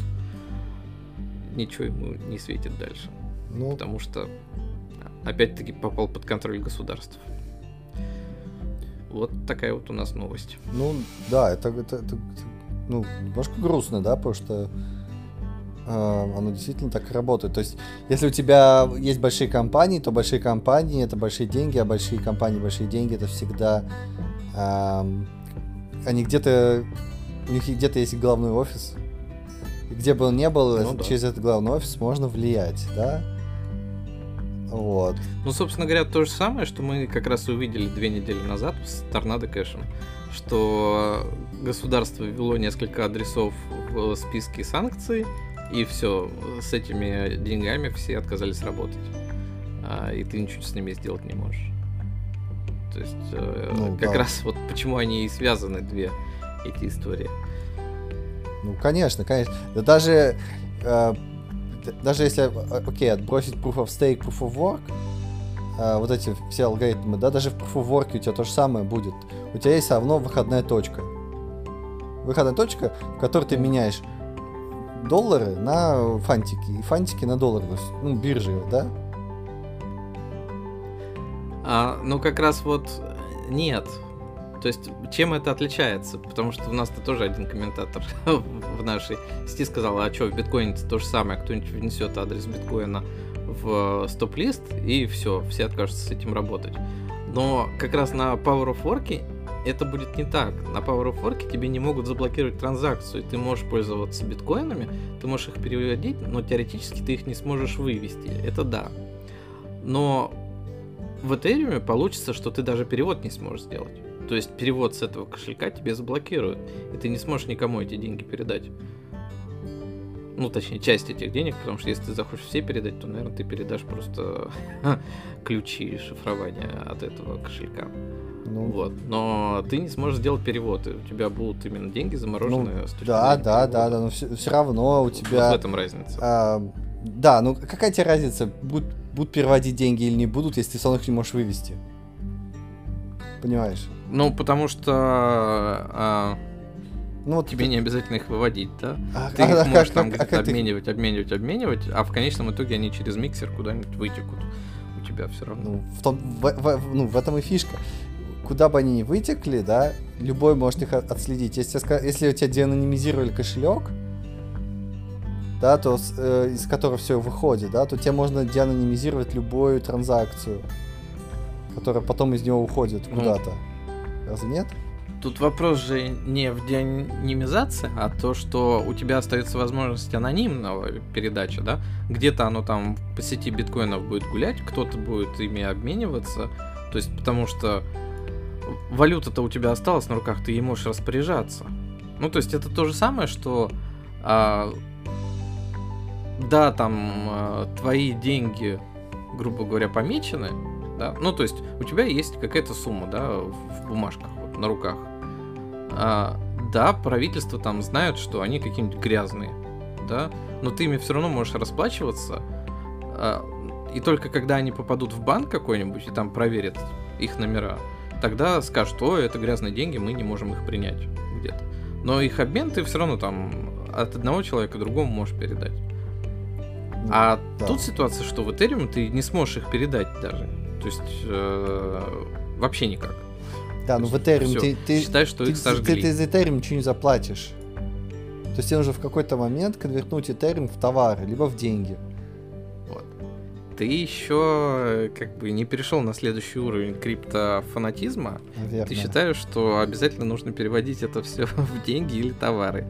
ничего ему не светит дальше. Ну, Потому что, опять-таки, попал под контроль государств. Вот такая вот у нас новость. Ну, да, это, это, это, ну, немножко грустно, да, потому что оно действительно так и работает. То есть, если у тебя есть большие компании, то большие компании это большие деньги, а большие компании, большие деньги это всегда эм, они где-то у них где-то есть главный офис. И где бы он ни был, Ну да. через этот главный офис можно влиять, да? Вот. Ну, собственно говоря, то же самое, что мы как раз увидели две недели назад с Торнадо Кэшем, что государство ввело несколько адресов в списке санкций, И все, с этими деньгами все отказались работать. А, и ты ничего с ними сделать не можешь. То есть, э, ну, как да. раз вот почему они и связаны, две эти истории. Ну, конечно, конечно. Да даже, э, даже если, э, окей, отбросить proof of stake, proof of work, э, вот эти все алгоритмы, да, даже в proof of work у тебя то же самое будет. У тебя есть все равно выходная точка. Выходная точка, в которой ты меняешь доллары на фантики, и фантики на доллары, ну, биржи, да? А, ну, как раз вот нет. То есть, чем это отличается? Потому что у нас-то тоже один комментатор в нашей сети сказал, а что, в биткоине то же самое, кто-нибудь внесет адрес биткоина в стоп-лист, и все, все откажутся с этим работать. Но как раз на Power of Work это будет не так. На Power of Work тебе не могут заблокировать транзакцию, ты можешь пользоваться биткоинами, ты можешь их переводить, но теоретически ты их не сможешь вывести. Это да. Но в Ethereum получится, что ты даже перевод не сможешь сделать. То есть перевод с этого кошелька тебе заблокируют, и ты не сможешь никому эти деньги передать. Ну, точнее, часть этих денег, потому что если ты захочешь все передать, то, наверное, ты передашь просто ключи шифрования от этого кошелька. Ну, вот. Но ты не сможешь сделать перевод, у тебя будут именно деньги замороженные. Ну, да, да, да, да, но все, все равно у тебя... Вот в этом разница. А, да, ну какая тебе разница, будут, будут переводить деньги или не будут, если ты все равно их не можешь вывести? Понимаешь? Ну, потому что а, ну, вот тебе ты... не обязательно их выводить, да? А, ты а, их а, можешь как, там где-то а обменивать, обменивать, обменивать, а в конечном итоге они через миксер куда-нибудь вытекут. У тебя все равно. Ну, в, том, в, в, ну, в этом и фишка. Куда бы они ни вытекли, да, любой может их отследить. Если, если у тебя деанонимизировали кошелек, да, то э, из которого все выходит, да, то тебе можно деанонимизировать любую транзакцию, которая потом из него уходит ну, куда-то. Разве нет? Тут вопрос же не в деанонимизации, а то, что у тебя остается возможность анонимного передачи, да? Где-то оно там по сети биткоинов будет гулять, кто-то будет ими обмениваться. То есть, потому что валюта-то у тебя осталась на руках, ты ей можешь распоряжаться. Ну, то есть, это то же самое, что а, да, там а, твои деньги, грубо говоря, помечены, да, ну, то есть, у тебя есть какая-то сумма, да, в бумажках, вот, на руках. А, да, правительство там знают, что они какие-нибудь грязные, да, но ты ими все равно можешь расплачиваться, а, и только когда они попадут в банк какой-нибудь и там проверят их номера, тогда скажут, что это грязные деньги, мы не можем их принять где-то. Но их обмен ты все равно там от одного человека к другому можешь передать. Ну, а да. тут ситуация, что в Ethereum ты не сможешь их передать даже. То есть э, вообще никак. Да, ну в Ethereum ты, ты считаешь, что ты, их сожгли. Ты, ты из Ethereum ничего не заплатишь. То есть тебе нужно в какой-то момент конвертнуть Ethereum в товары, либо в деньги. Ты еще как бы не перешел на следующий уровень криптофанатизма. Наверное. Ты считаешь, что обязательно нужно переводить это все в деньги или товары.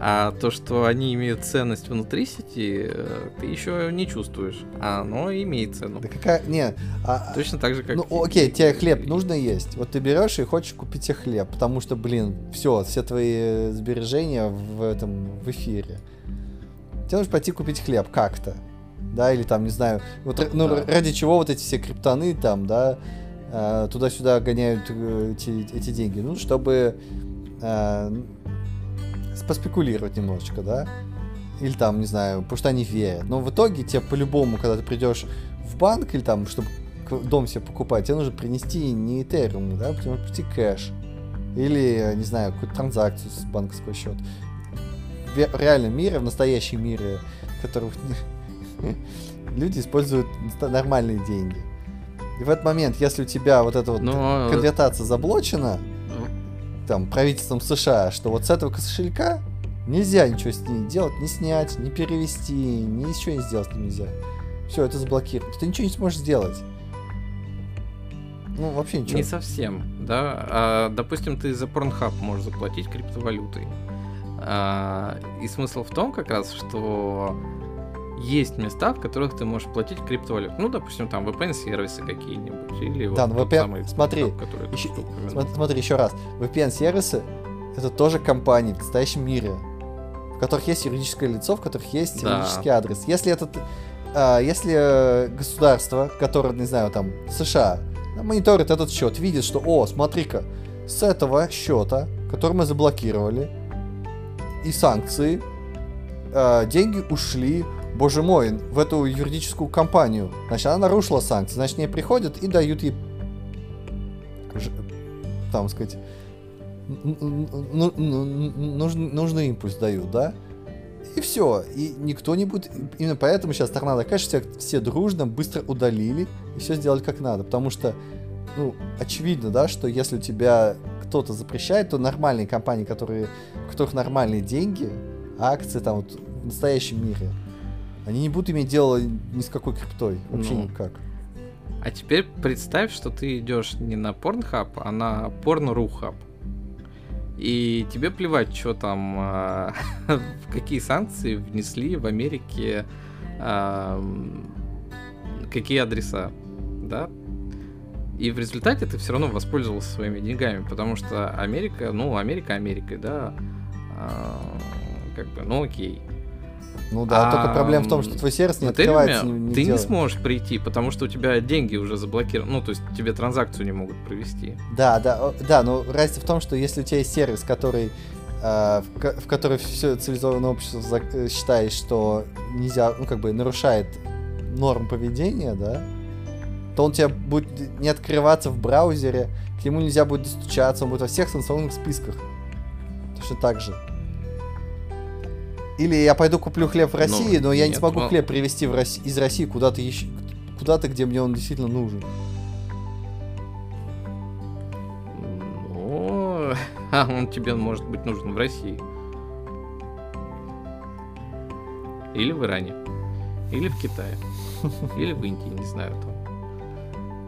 А то, что они имеют ценность внутри сети, э, ты еще не чувствуешь. А оно имеет цену. Да какая... Не, а... Точно так же, как... Ну, окей, тебе хлеб нужно есть. Вот ты берешь и хочешь купить себе хлеб, потому что, блин, все, все твои сбережения в этом, в эфире. Тебе нужно пойти купить хлеб как-то. Да, или там, не знаю, вот, ну, да. ради чего вот эти все криптоны там, да, э, туда-сюда гоняют э, эти, эти деньги. Ну, чтобы поспекулировать немножечко, да? Или там, не знаю, потому что они верят. Но в итоге тебе по-любому, когда ты придешь в банк или там, чтобы дом себе покупать, тебе нужно принести не Ethereum, да, тебе нужно прийти кэш. Или, не знаю, какую-то транзакцию с банковского счета. В реальном мире, в настоящем мире, в котором люди используют нормальные деньги. И в этот момент, если у тебя вот эта вот Но... Ну, конвертация заблочена, там, правительством США, что вот с этого кошелька нельзя ничего с ней делать, не снять, не перевести, ничего не сделать нельзя. Все, это заблокировано. Ты ничего не сможешь сделать. Ну, вообще ничего. Не совсем, да. А, допустим, ты за Pornhub можешь заплатить криптовалютой. А, и смысл в том как раз, что есть места, в которых ты можешь платить криптовалюту. Ну, допустим, там VPN-сервисы какие-нибудь. Или да, вот VPN, самый смотри, который еще, смотри, еще раз. VPN-сервисы это тоже компании в настоящем мире, в которых есть юридическое лицо, в которых есть Да. юридический адрес. Если этот, а, если государство, которое, не знаю, там, США, мониторит этот счет, видит, что, о, смотри-ка, с этого счета, который мы заблокировали, и санкции, э, деньги ушли, боже мой, в эту юридическую компанию. Значит, она нарушила санкции. Значит, мне приходят и дают ей, там сказать, нужный, нужный импульс дают, да? И все. И никто не будет... Именно поэтому сейчас Торнадо Кэш все, все дружно, быстро удалили и все сделали как надо. Потому что, ну, очевидно, да, что если у тебя кто-то запрещает, то нормальные компании, которые, у которых нормальные деньги, акции там вот в настоящем мире, они не будут иметь дело ни с какой криптой. Вообще Ну. никак. А теперь представь, что ты идешь не на Pornhub, а на Porn.ru И тебе плевать, что там, а, какие санкции внесли в Америке, м, какие адреса, да? И в результате ты все равно воспользовался своими деньгами, потому что Америка, ну, Америка Америкой, да, а, как бы, ну окей. Ну да, А, только проблема в том, что твой сервис не открывается. Ethereum не- ты не сможешь прийти, потому что у тебя деньги уже заблокированы. Ну, то есть тебе транзакцию не могут провести. Да, да, да, но разница в том, что если у тебя есть сервис, который э, в, в который все цивилизованное общество э, считает, что нельзя, ну как бы нарушает норм поведения, да, то он у тебя будет не открываться в браузере, к нему нельзя будет достучаться, он будет во всех санкционных списках. Точно так же. Или я пойду куплю хлеб в Ну, России, но я не нет, смогу ну- хлеб привезти в Росси- из России куда-то еще, куда-то, где мне он действительно нужен. Ну, а он тебе может быть нужен в России. Или в Иране. Или в Китае. Или в Индии, не знаю. Там.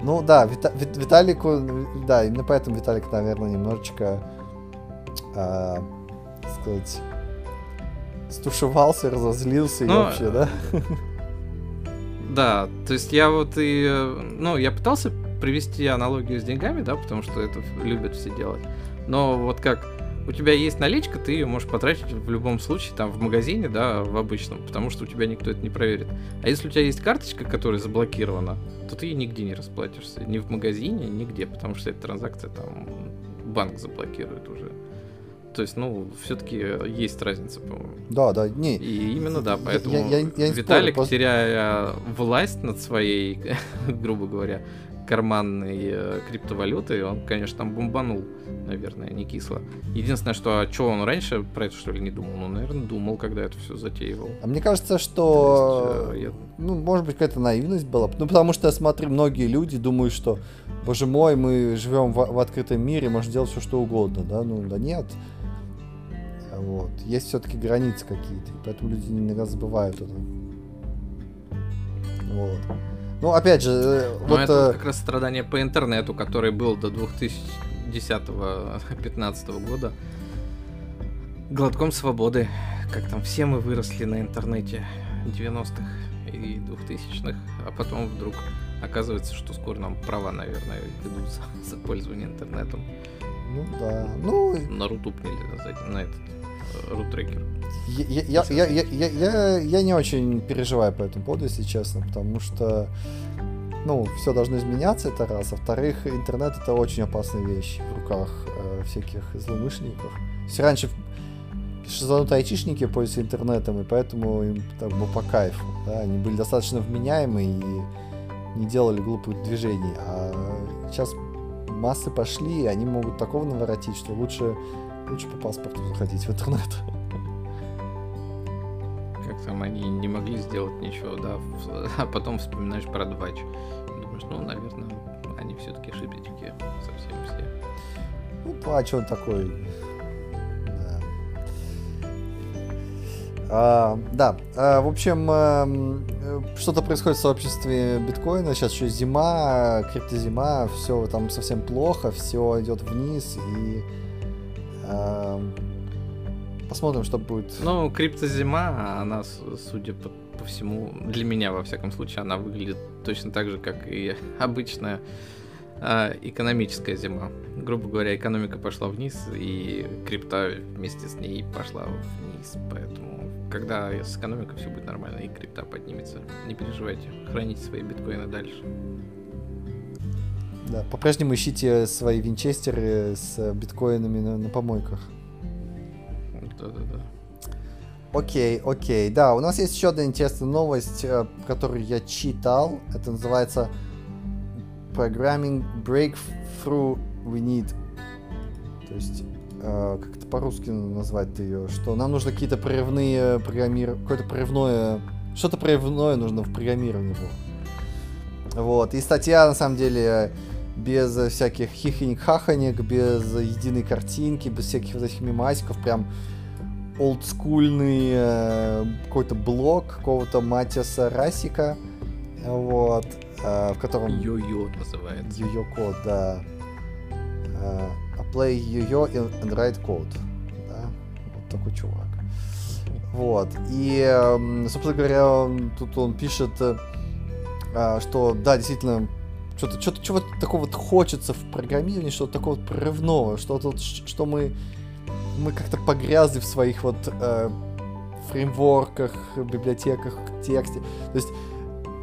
Ну да, Вита- Вит- Виталику, да, именно поэтому Виталик, наверное, немножечко, так сказать, стушевался, разозлился и Ну, вообще, да? Да, то есть я вот и... э, Ну, я пытался привести аналогию с деньгами, да, потому что это любят все делать. Но вот как у тебя есть наличка, ты ее можешь потратить в любом случае, там, в магазине, да, в обычном, потому что у тебя никто это не проверит. А если у тебя есть карточка, которая заблокирована, то ты нигде не расплатишься. Ни в магазине, нигде, потому что эта транзакция там банк заблокирует уже. То есть, ну, все-таки есть разница, по-моему. Да, да, не, И именно да, поэтому я- я- я не Виталик, спорю, теряя власть над своей, грубо говоря, карманной э, криптовалютой, он, конечно, там бомбанул, наверное, не кисло. Единственное, что, а что он раньше про это, что ли, не думал? Ну, наверное, думал, когда это все затеивал. а мне кажется, То что, есть, э, я- ну, может быть, какая-то наивность была, ну, потому что я смотрю, многие люди думают, что, боже мой, мы живем в, в открытом мире, можем делать все, что угодно, да, ну, да нет. Вот. Есть все-таки границы какие-то, поэтому люди иногда забывают это. Вот. Ну, опять же, э, Но вот... это э, как раз страдание по интернету, который был до 2010-2015 года. Глотком свободы. Как там, все мы выросли на интернете 90-х и 2000-х, а потом вдруг оказывается, что скоро нам права, наверное, ведут за, за пользование интернетом. Ну да. Ну, На на, задний- на этот рутрекер. я, я, я, я, я, я, я не очень переживаю по этому поводу, если честно, потому что, ну, все должно изменяться, это раз. А во-вторых, интернет это очень опасная вещь в руках э, всяких злоумышленников. Есть раньше шизанутые айтишники пользуются интернетом, и поэтому им так бы по кайфу. Да? Они были достаточно вменяемы и не делали глупых движений. А сейчас массы пошли, и они могут такого наворотить, что лучше, лучше по паспорту заходить в интернет. Как там они не могли сделать ничего, да, а потом вспоминаешь про двач. Думаешь, ну, наверное, они все-таки шибички совсем все. Ну, а что он такой? Да. А, да, а, в общем, эм, что-то происходит в сообществе биткоина. Сейчас еще зима, криптозима, все там совсем плохо, все идет вниз и посмотрим, что будет. Ну, криптозима, она, судя по, по всему, для меня, во всяком случае, она выглядит точно так же, как и обычная а, экономическая зима. Грубо говоря, экономика пошла вниз, и крипта вместе с ней пошла вниз. Поэтому, когда с экономикой все будет нормально, и крипта поднимется, не переживайте, храните свои биткоины дальше. Да, по-прежнему ищите свои винчестеры с биткоинами на, на помойках. Да-да-да. Окей, окей. Да, у нас есть еще одна интересная новость, э, которую я читал. Это называется Programming Breakthrough We Need. То есть, э, как это по-русски назвать ее? Что нам нужно какие-то прорывные программирования, какое-то прорывное, что-то прорывное нужно в программировании. Вот. И статья, на самом деле, без всяких хихоник-хахоник, без единой картинки, без всяких вот этих мемасиков, прям олдскульный э, какой-то блог какого-то Матиаса Расика, вот, э, в котором... Йо-йо называется. Йо-йо код, да. Э, play йо-йо and write code, да, вот такой чувак. Вот, и, э, собственно говоря, тут он пишет, что, да, действительно, что-то что чего такого вот хочется в программировании, что-то такого вот прорывного, что-то, что мы, мы как-то погрязли в своих вот э, фреймворках, библиотеках, тексте. То есть,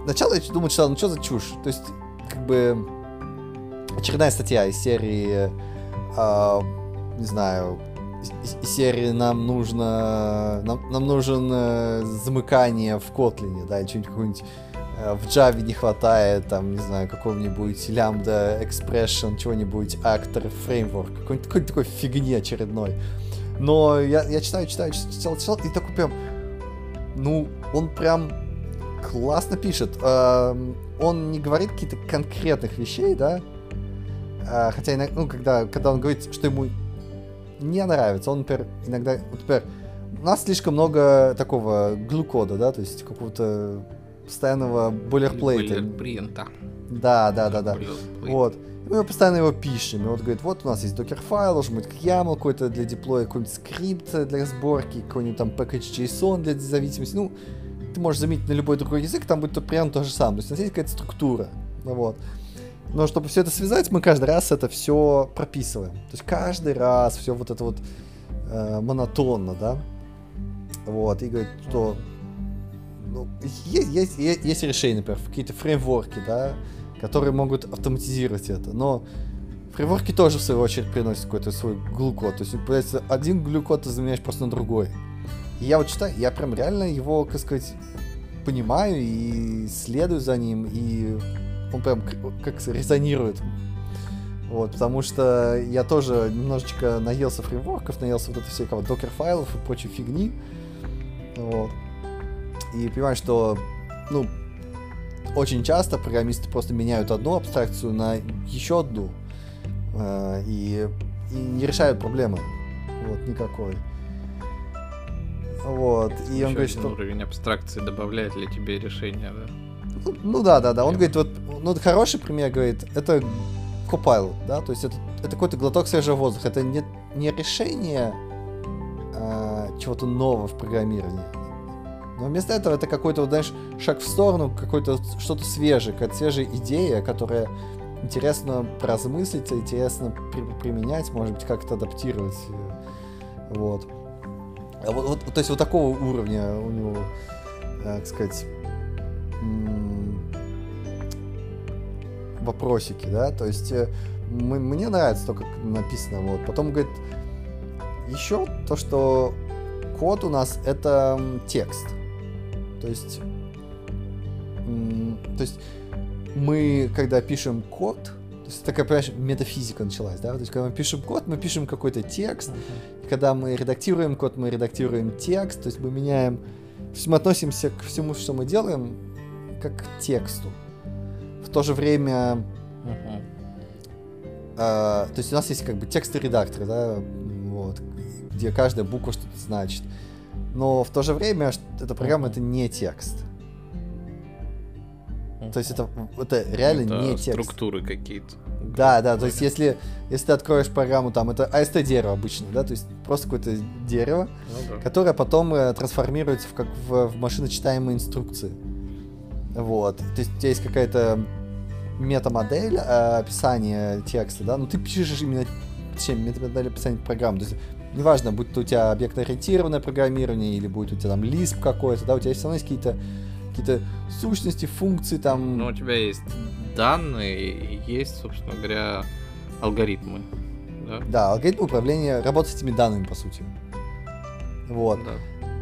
сначала я думал, что ну что за чушь? То есть, как бы, очередная статья из серии, э, не знаю, серии нам нужно, нам, нам нужен э, замыкание в Kotlin, да, или что-нибудь какой-нибудь Э, в Java не хватает, там, не знаю, какого-нибудь Lambda Expression, чего-нибудь, Actor Framework, какой-нибудь какой такой фигни очередной. Но я, я читаю, читаю, читал, читал, и такой прям, ну, он прям классно пишет. Эм, он не говорит какие-то конкретных вещей, да, э, хотя иногда, ну, когда, когда он говорит, что ему не нравится, он, например, иногда, например, у нас слишком много такого глюкода, да, то есть какого-то постоянного бойлерплейта. Бойлерплейта. Да, да, да, да. Вот. И мы постоянно его пишем. И вот говорит, вот у нас есть докер файл, должен быть YAML какой-то для деплоя, какой-нибудь скрипт для сборки, какой-нибудь там package.json для зависимости. Ну, ты можешь заметить на любой другой язык, там будет примерно то же самое. То есть у нас есть какая-то структура. Вот. Но чтобы все это связать, мы каждый раз это все прописываем. То есть каждый раз все вот это вот э, монотонно, да. Вот, и говорит, что ну, есть, есть, есть, решения, например, какие-то фреймворки, да, которые могут автоматизировать это, но фреймворки тоже, в свою очередь, приносят какой-то свой глюкод. То есть, появляется один глюкод, ты заменяешь просто на другой. И я вот читаю, я прям реально его, как сказать, понимаю и следую за ним, и он прям как резонирует. Вот, потому что я тоже немножечко наелся фреймворков, наелся вот это всякого докер-файлов и прочей фигни. Вот и понимаешь, что, ну, очень часто программисты просто меняют одну абстракцию на еще одну э, и, и не решают проблемы. Вот, никакой. Вот. И еще он говорит, что... уровень абстракции добавляет ли тебе решение, да? Ну, ну да, да, да. Он говорит, вот, ну, хороший пример, говорит, это Copilot, да, то есть это, это какой-то глоток свежего воздуха, это не, не решение а, чего-то нового в программировании, но вместо этого это какой-то, вот, знаешь, шаг в сторону, какой-то что-то свежее, какая-то свежая идея, которая интересно поразмыслить, интересно при применять, может быть, как-то адаптировать. Вот. А вот, вот. То есть вот такого уровня у него, так сказать, вопросики, да, то есть э, мне нравится то, как написано, вот. Потом, говорит, еще то, что код у нас это текст. То есть, то есть мы, когда пишем код, то есть такая, понимаешь, метафизика началась, да? То есть, когда мы пишем код, мы пишем какой-то текст, uh-huh. и когда мы редактируем код, мы редактируем текст, то есть мы меняем, то есть мы относимся к всему, что мы делаем, как к тексту. В то же время, uh-huh. э, то есть у нас есть как бы тексты редакторы, да, вот, где каждая буква что-то значит но в то же время эта программа это не текст. То есть это, это реально это не текст. структуры какие-то. Да, да, то есть если, если ты откроешь программу, там это AST дерево обычно, да, то есть просто какое-то дерево, ну, да. которое потом э, трансформируется в, как в, в машиночитаемые инструкции. Вот. То есть у тебя есть какая-то метамодель э, описания текста, да, но ты пишешь именно чем метамодель описания программы. То есть неважно, будет у тебя объектно-ориентированное программирование или будет у тебя там Lisp какой-то, да, у тебя все равно есть какие-то какие-то сущности, функции там. Ну, у тебя есть данные, есть, собственно говоря, алгоритмы. Да, да алгоритмы управления, работа с этими данными, по сути. Вот. Да.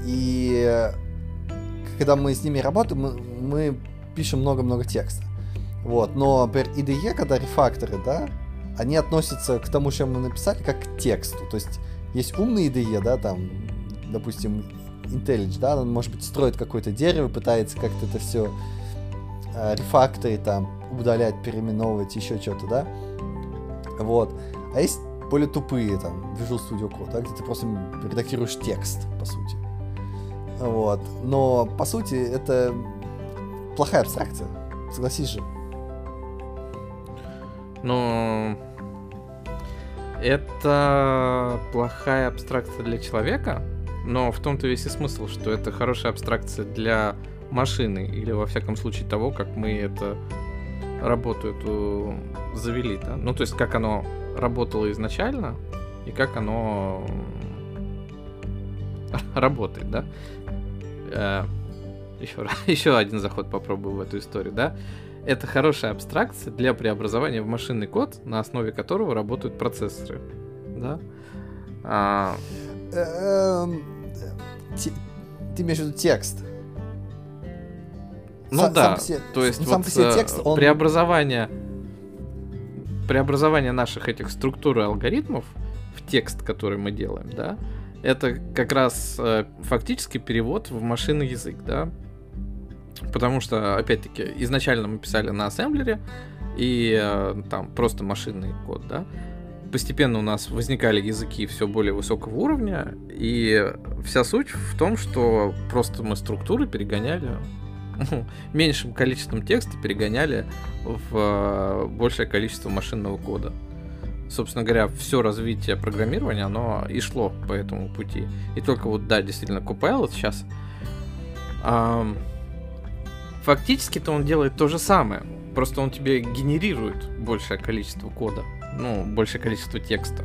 И когда мы с ними работаем, мы, мы пишем много-много текста. Вот. Но, например, IDE, когда рефакторы, да, они относятся к тому, что мы написали, как к тексту. То есть есть умные IDE, да, там, допустим, IntelliJ, да, он, может быть, строит какое-то дерево, пытается как-то это все э, рефакторить, там, удалять, переименовывать, еще что-то, да. Вот. А есть более тупые, там, Visual Studio Code, да, где ты просто редактируешь текст, по сути. Вот. Но, по сути, это плохая абстракция. Согласись же. Ну, это плохая абстракция для человека, но в том-то весь и смысл, что это хорошая абстракция для машины, или во всяком случае того, как мы это работу эту завели, да. Ну, то есть, как оно работало изначально, и как оно работает, да. Э, еще, еще один заход попробую в эту историю, да. Это хорошая абстракция для преобразования в машинный код, на основе которого работают процессоры, да. А... Эм, ты имеешь в виду текст? Ну С- да, себе, то есть ну, вот себе текст, он... преобразование, преобразование наших этих структур и алгоритмов в текст, который мы делаем, да, это как раз э, фактически перевод в машинный язык, да, потому что, опять-таки, изначально мы писали на ассемблере, и э, там просто машинный код, да, постепенно у нас возникали языки все более высокого уровня, и вся суть в том, что просто мы структуры перегоняли меньшим количеством текста перегоняли в э, большее количество машинного кода. Собственно говоря, все развитие программирования, оно и шло по этому пути. И только вот, да, действительно, Copilot сейчас... Эм, фактически-то он делает то же самое. Просто он тебе генерирует большее количество кода ну, большее количество текста.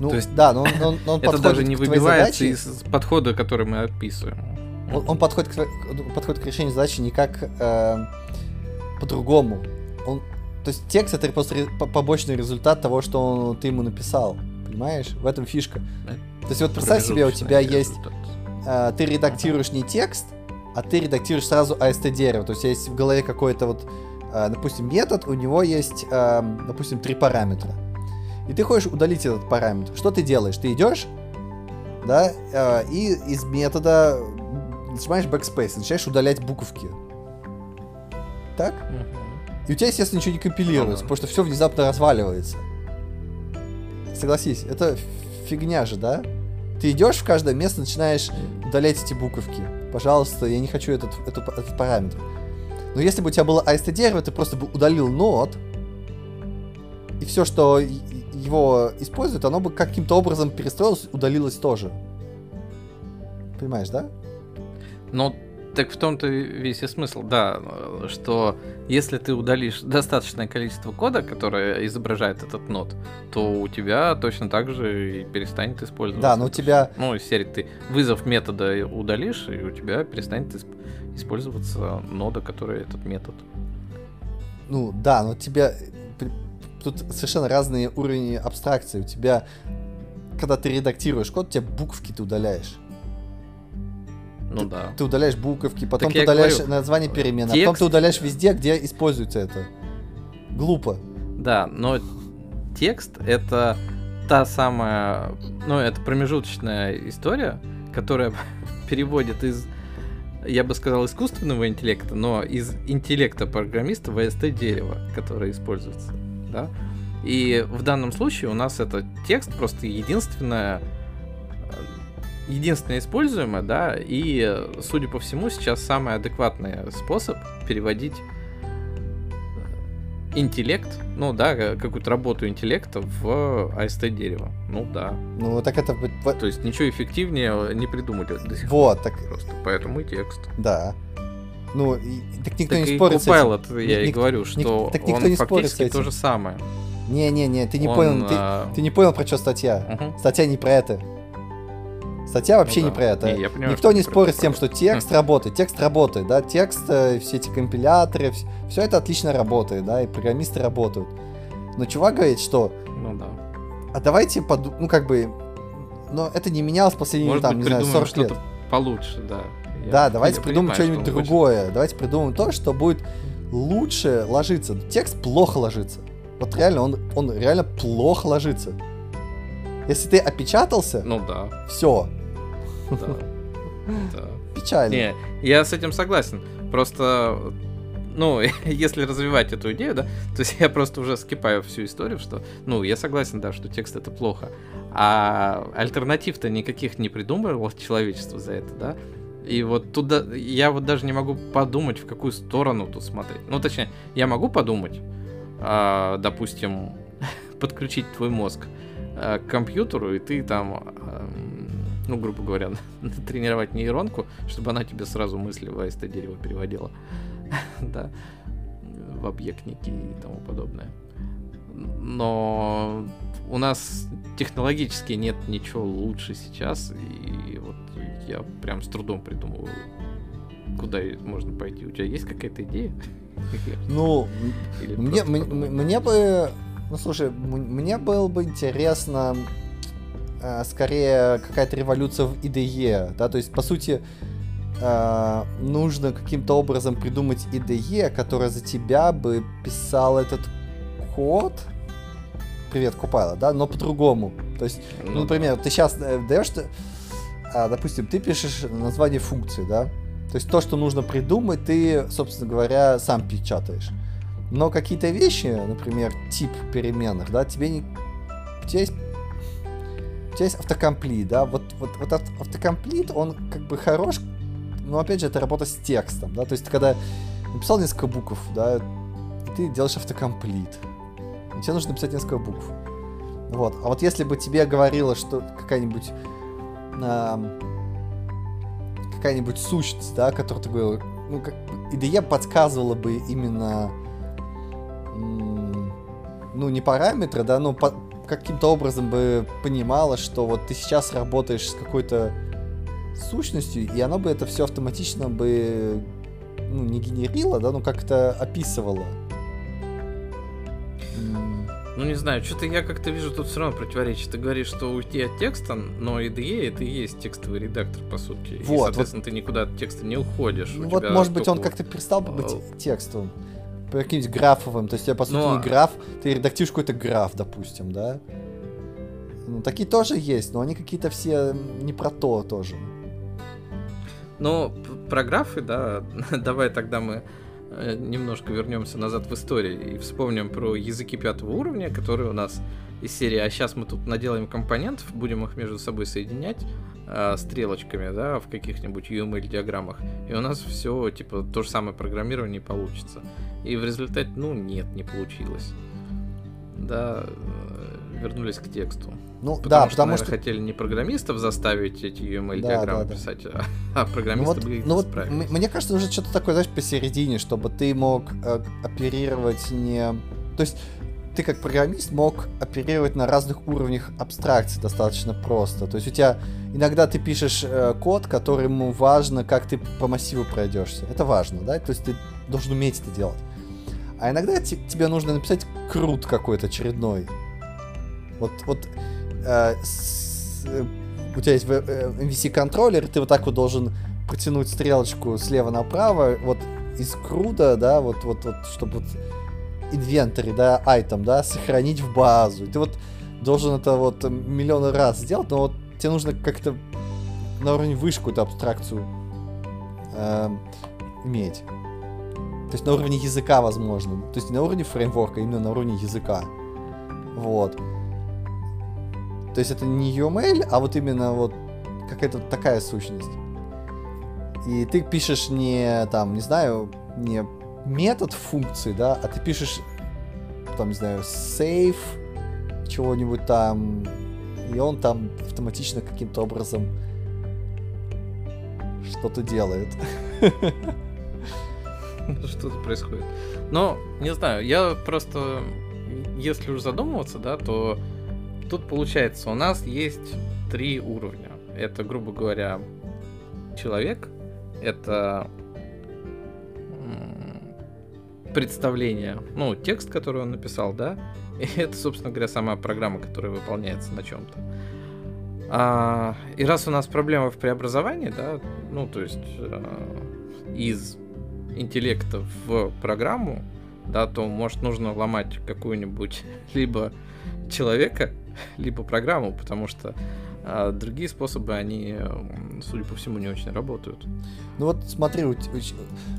Ну, То есть, да, но он, он, он это даже не выбивается из подхода, который мы описываем. Он, он подходит, к, подходит к решению задачи никак э, по-другому. Он, то есть текст это просто побочный результат того, что он, ты ему написал. Понимаешь? В этом фишка. То есть вот представь себе, у тебя есть... Э, ты редактируешь не текст, а ты редактируешь сразу AST дерево. То есть есть в голове какой-то вот Э, допустим, метод, у него есть, эм, допустим, три параметра. И ты хочешь удалить этот параметр. Что ты делаешь? Ты идешь, да, э, и из метода нажимаешь backspace, начинаешь удалять буковки. Так? И у тебя, естественно, ничего не компилируется, потому что все внезапно разваливается. Согласись, это фигня же, да? Ты идешь в каждое место, начинаешь удалять эти буковки. Пожалуйста, я не хочу этот, этот, этот параметр. Но если бы у тебя было AST дерево, ты просто бы удалил нод, и все, что его использует, оно бы каким-то образом перестроилось, удалилось тоже. Понимаешь, да? Ну, так в том-то весь и смысл, да, что если ты удалишь достаточное количество кода, которое изображает этот нод, то у тебя точно так же и перестанет использоваться. Да, но у тебя... Ну, из серии ты вызов метода удалишь, и у тебя перестанет использоваться нода, которая этот метод. Ну, да, но у тебя... Тут совершенно разные уровни абстракции. У тебя, когда ты редактируешь код, у тебя буковки ты удаляешь. Ну ты, да. Ты удаляешь буковки, потом так ты удаляешь говорю, название перемены, текст... а потом ты удаляешь везде, где используется это. Глупо. Да, но текст это та самая, ну, это промежуточная история, которая переводит из, я бы сказал, искусственного интеллекта, но из интеллекта программиста в AST дерево, которое используется, да. И в данном случае у нас это текст просто единственное единственное используемое, да, и, судя по всему, сейчас самый адекватный способ переводить э, интеллект, ну да, какую-то работу интеллекта в AST дерево. Ну да. Ну так это... То есть ничего эффективнее не придумали до сих Вот, так... Просто поэтому и текст. Да. Ну, и, так никто так не и спорит с этим. я Ник- и говорю, что так никто он не спорит с фактически этим. то же самое. Не-не-не, ты не Он, понял, ты, а, ты не понял, про что статья. мгм. Статья не про это. Статья вообще Ну не да. про это. Не, я понимаю, Никто не спорит с тем, что текст работает. Текст работает, да, текст, э, все эти компиляторы, все это отлично работает, да, и программисты работают. Но чувак говорит, что, Ну да. а давайте, поду- ну как бы, но это не менялось последние, Может там, быть, не знаю, придумаем 40 лет. что-то получше, да. Я- Да, давайте придумаем что-нибудь что хочет. другое. Давайте придумаем то, что будет лучше ложиться. Текст плохо ложится. Вот реально, он, он реально плохо ложится. Если ты опечатался, Ну да, все, да. печально. Не, я с этим согласен. Просто, ну, если развивать эту идею, да, то есть я просто уже скипаю всю историю, что, ну, я согласен, да, что текст это плохо. А альтернатив-то никаких не придумывало человечество за это, да. И вот туда, я вот даже не могу подумать, в какую сторону тут смотреть. Ну, точнее, я могу подумать, а, допустим, подключить твой мозг а, к компьютеру, и ты там, ам, ну, грубо говоря, тренировать нейронку, чтобы она тебе сразу мысли в аиста дерево переводила. да. В объектники и тому подобное. Но у нас технологически нет ничего лучше сейчас, и вот я прям с трудом придумываю, куда можно пойти. У тебя есть какая-то идея? Ну, мне, мне бы, ну слушай, мне было бы интересно скорее какая-то революция в IDE, да, то есть по сути э, нужно каким-то образом придумать IDE, которая за тебя бы писал этот код, привет, Купайла, да, но по-другому, то есть ну, Ну, например, ты сейчас даешь, ты- а, допустим, ты пишешь название функции, да? То есть то, что нужно придумать, ты, собственно говоря, сам печатаешь. Но какие-то вещи, например, тип переменных, да, тебе не... У тебя есть, у тебя есть автокомплит, да, вот, вот, вот ав- автокомплит, он как бы хорош, но опять же, это работа с текстом, да, то есть ты когда написал несколько букв, да, ты делаешь автокомплит, и тебе нужно написать несколько букв. Вот. А вот если бы тебе говорила, что какая-нибудь ам, какая-нибудь сущность, да, которую ты говорил, ну, как IDE подсказывала бы именно ну, не параметры, да, но по- каким-то образом бы понимала, что вот ты сейчас работаешь с какой-то сущностью, и она бы это все автоматично бы ну, не генерила, да, ну как-то описывала. Ну не знаю, что-то я как-то вижу тут все равно противоречие. Ты говоришь, что уйти от текста, но IDE это и есть текстовый редактор, по сути. и, Вот, соответственно, ты никуда от текста не уходишь. Ну вот, тебя может быть, он как-то перестал бы быть э, текстовым. По каким-нибудь графовым. То есть тебя, по сути, Ну, не граф, ты редактируешь какой-то граф, допустим, да? Ну, такие тоже есть, но они какие-то все не про то тоже. Ну, про графы, да, давай тогда мы э, немножко вернемся назад в историю и вспомним про языки пятого уровня, которые у нас из серии, а сейчас мы тут наделаем компонентов, будем их между собой соединять э, стрелочками, да, в каких-нибудь UML-диаграммах, и у нас все, типа, то же самое программирование получится. И в результате, ну, нет, не получилось. Да, э, вернулись к тексту. Ну, Потому да, что, потому наверное, что... хотели не программистов заставить эти UML Да, да, да. писать, а, а Ну программисты вот, бы их ну вот справились. м- мне кажется, нужно что-то такое, знаешь, посередине, чтобы ты мог э, оперировать не... То есть ты как программист мог оперировать на разных уровнях абстракции достаточно просто. То есть у тебя иногда ты пишешь э, код, которому важно, как ты по массиву пройдешься. Это важно, да? То есть ты должен уметь это делать. А иногда те- тебе нужно написать крут какой-то очередной. Вот, вот э, с- э, у тебя есть э, MVC-контроллер, ты вот так вот должен протянуть стрелочку слева направо, вот из круда, да, вот, вот, вот, чтобы вот инвентарь, да, айтем, да, сохранить в базу. Ты вот должен это вот миллионы раз сделать, но вот тебе нужно как-то на уровне выше какую-то абстракцию эм, иметь. То есть на уровне языка, возможно. То есть не на уровне фреймворка, а именно на уровне языка. Вот. То есть это не UML, а вот именно вот какая-то такая сущность. И ты пишешь не там, не знаю, не метод функции, да, а ты пишешь там, не знаю, save чего-нибудь там, и он там автоматично каким-то образом что-то делает. что-то происходит. Но, не знаю, я просто, если уж задумываться, да, то тут получается, у нас есть три уровня. Это, грубо говоря, человек, это представление, ну, текст, который он написал, да, и это, собственно говоря, сама программа, которая выполняется на чем-то. А, и раз у нас проблема в преобразовании, да, ну, то есть а, из интеллекта в программу, да, то, может, нужно ломать какую-нибудь либо человека, либо программу, потому что а другие способы, они, судя по всему, не очень работают. Ну вот смотри,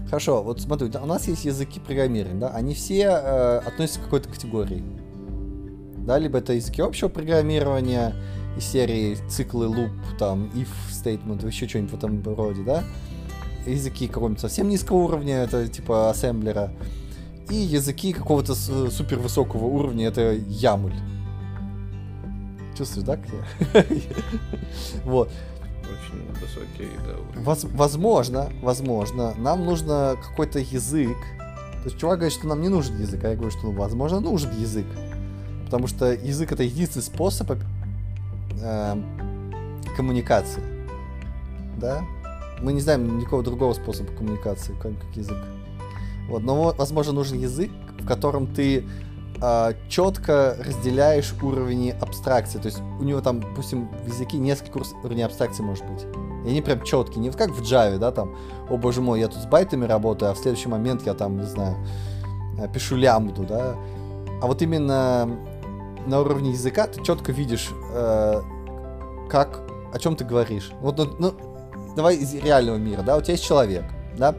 хорошо, вот смотри, у нас есть языки программирования, да, они все э, относятся к какой-то категории. Да, либо это языки общего программирования, из серии циклы loop, там, if statement, еще что-нибудь в этом роде, да, языки какого-нибудь совсем низкого уровня, это типа ассемблера, и языки какого-то супер высокого уровня, это YAML. Чувствуешь, да, как я? Вот. Очень высокий, да. Воз, возможно, возможно, нам нужно какой-то язык. То есть чувак говорит, что нам не нужен язык, а я говорю, что, ну, возможно, нужен язык. Потому что язык это единственный способ э, коммуникации. Да? Мы не знаем никакого другого способа коммуникации, кроме как язык. Вот, но, возможно, нужен язык, в котором ты а, четко разделяешь уровни абстракции. То есть у него там, допустим, в языке несколько уровней абстракции может быть. И они прям четкие. Не как в Java, да, там, о боже мой, я тут с байтами работаю, а в следующий момент я там, не знаю, э, пишу лямбду, да. А вот именно на уровне языка ты четко видишь, э, как, о чем ты говоришь. Вот, ну, ну, давай из реального мира, да, у тебя есть человек, да,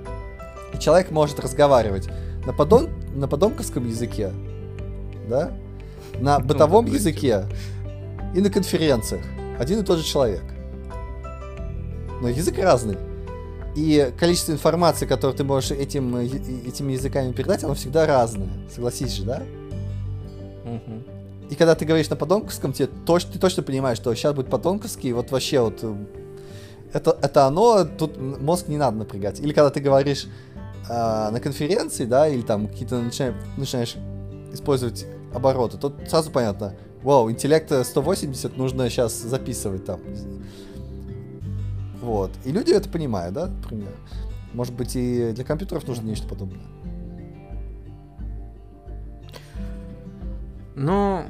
и человек может разговаривать на, подон, на подонковском языке, да, на ну, бытовом языке и на конференциях. Один и тот же человек. Но язык разный. И количество информации, которое ты можешь этим, этими языками передать, оно всегда разное. Согласись же, да? Угу. И когда ты говоришь на подонковском, тебе точ, ты точно понимаешь, что сейчас будет подонковский, вот вообще вот э, это, это оно, тут мозг не надо напрягать. Или когда ты говоришь э, на конференции, да, или там какие-то начинаешь, начинаешь использовать обороты, тут сразу понятно, вау, интеллекта 180 нужно сейчас записывать там. Вот. И люди это понимают, да, например. Может быть, и для компьютеров нужно нечто подобное. Ну,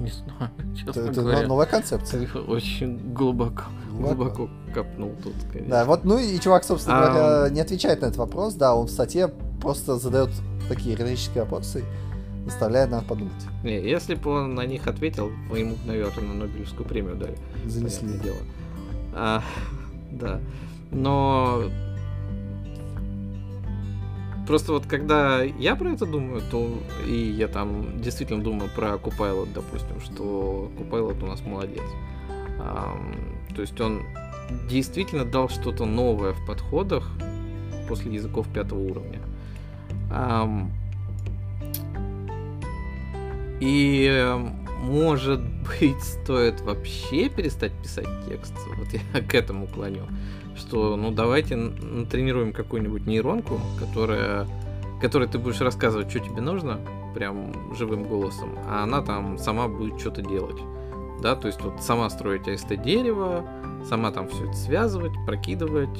не знаю, честно это, говоря. новая концепция. Очень глубоко, глубоко, глубоко копнул тут, конечно. Да, вот, ну и чувак, собственно а... говоря, не отвечает на этот вопрос, да, он в статье просто задает такие риторические вопросы, заставляет нас подумать. Не, если бы он на них ответил, мы ему, наверное, Нобелевскую премию дали. Занесли. Дело. А, да. Но Просто вот когда я про это думаю, то и я там действительно думаю про Copilot, допустим, что Copilot у нас молодец. то есть он действительно дал что-то новое в подходах после языков пятого уровня. И может быть, стоит вообще перестать писать текст. Вот я к этому клоню. Что, ну, давайте натренируем какую-нибудь нейронку, которая, которой ты будешь рассказывать, что тебе нужно, прям живым голосом, а она там сама будет что-то делать. Да, то есть вот сама строить AST дерево, сама там все это связывать, прокидывать,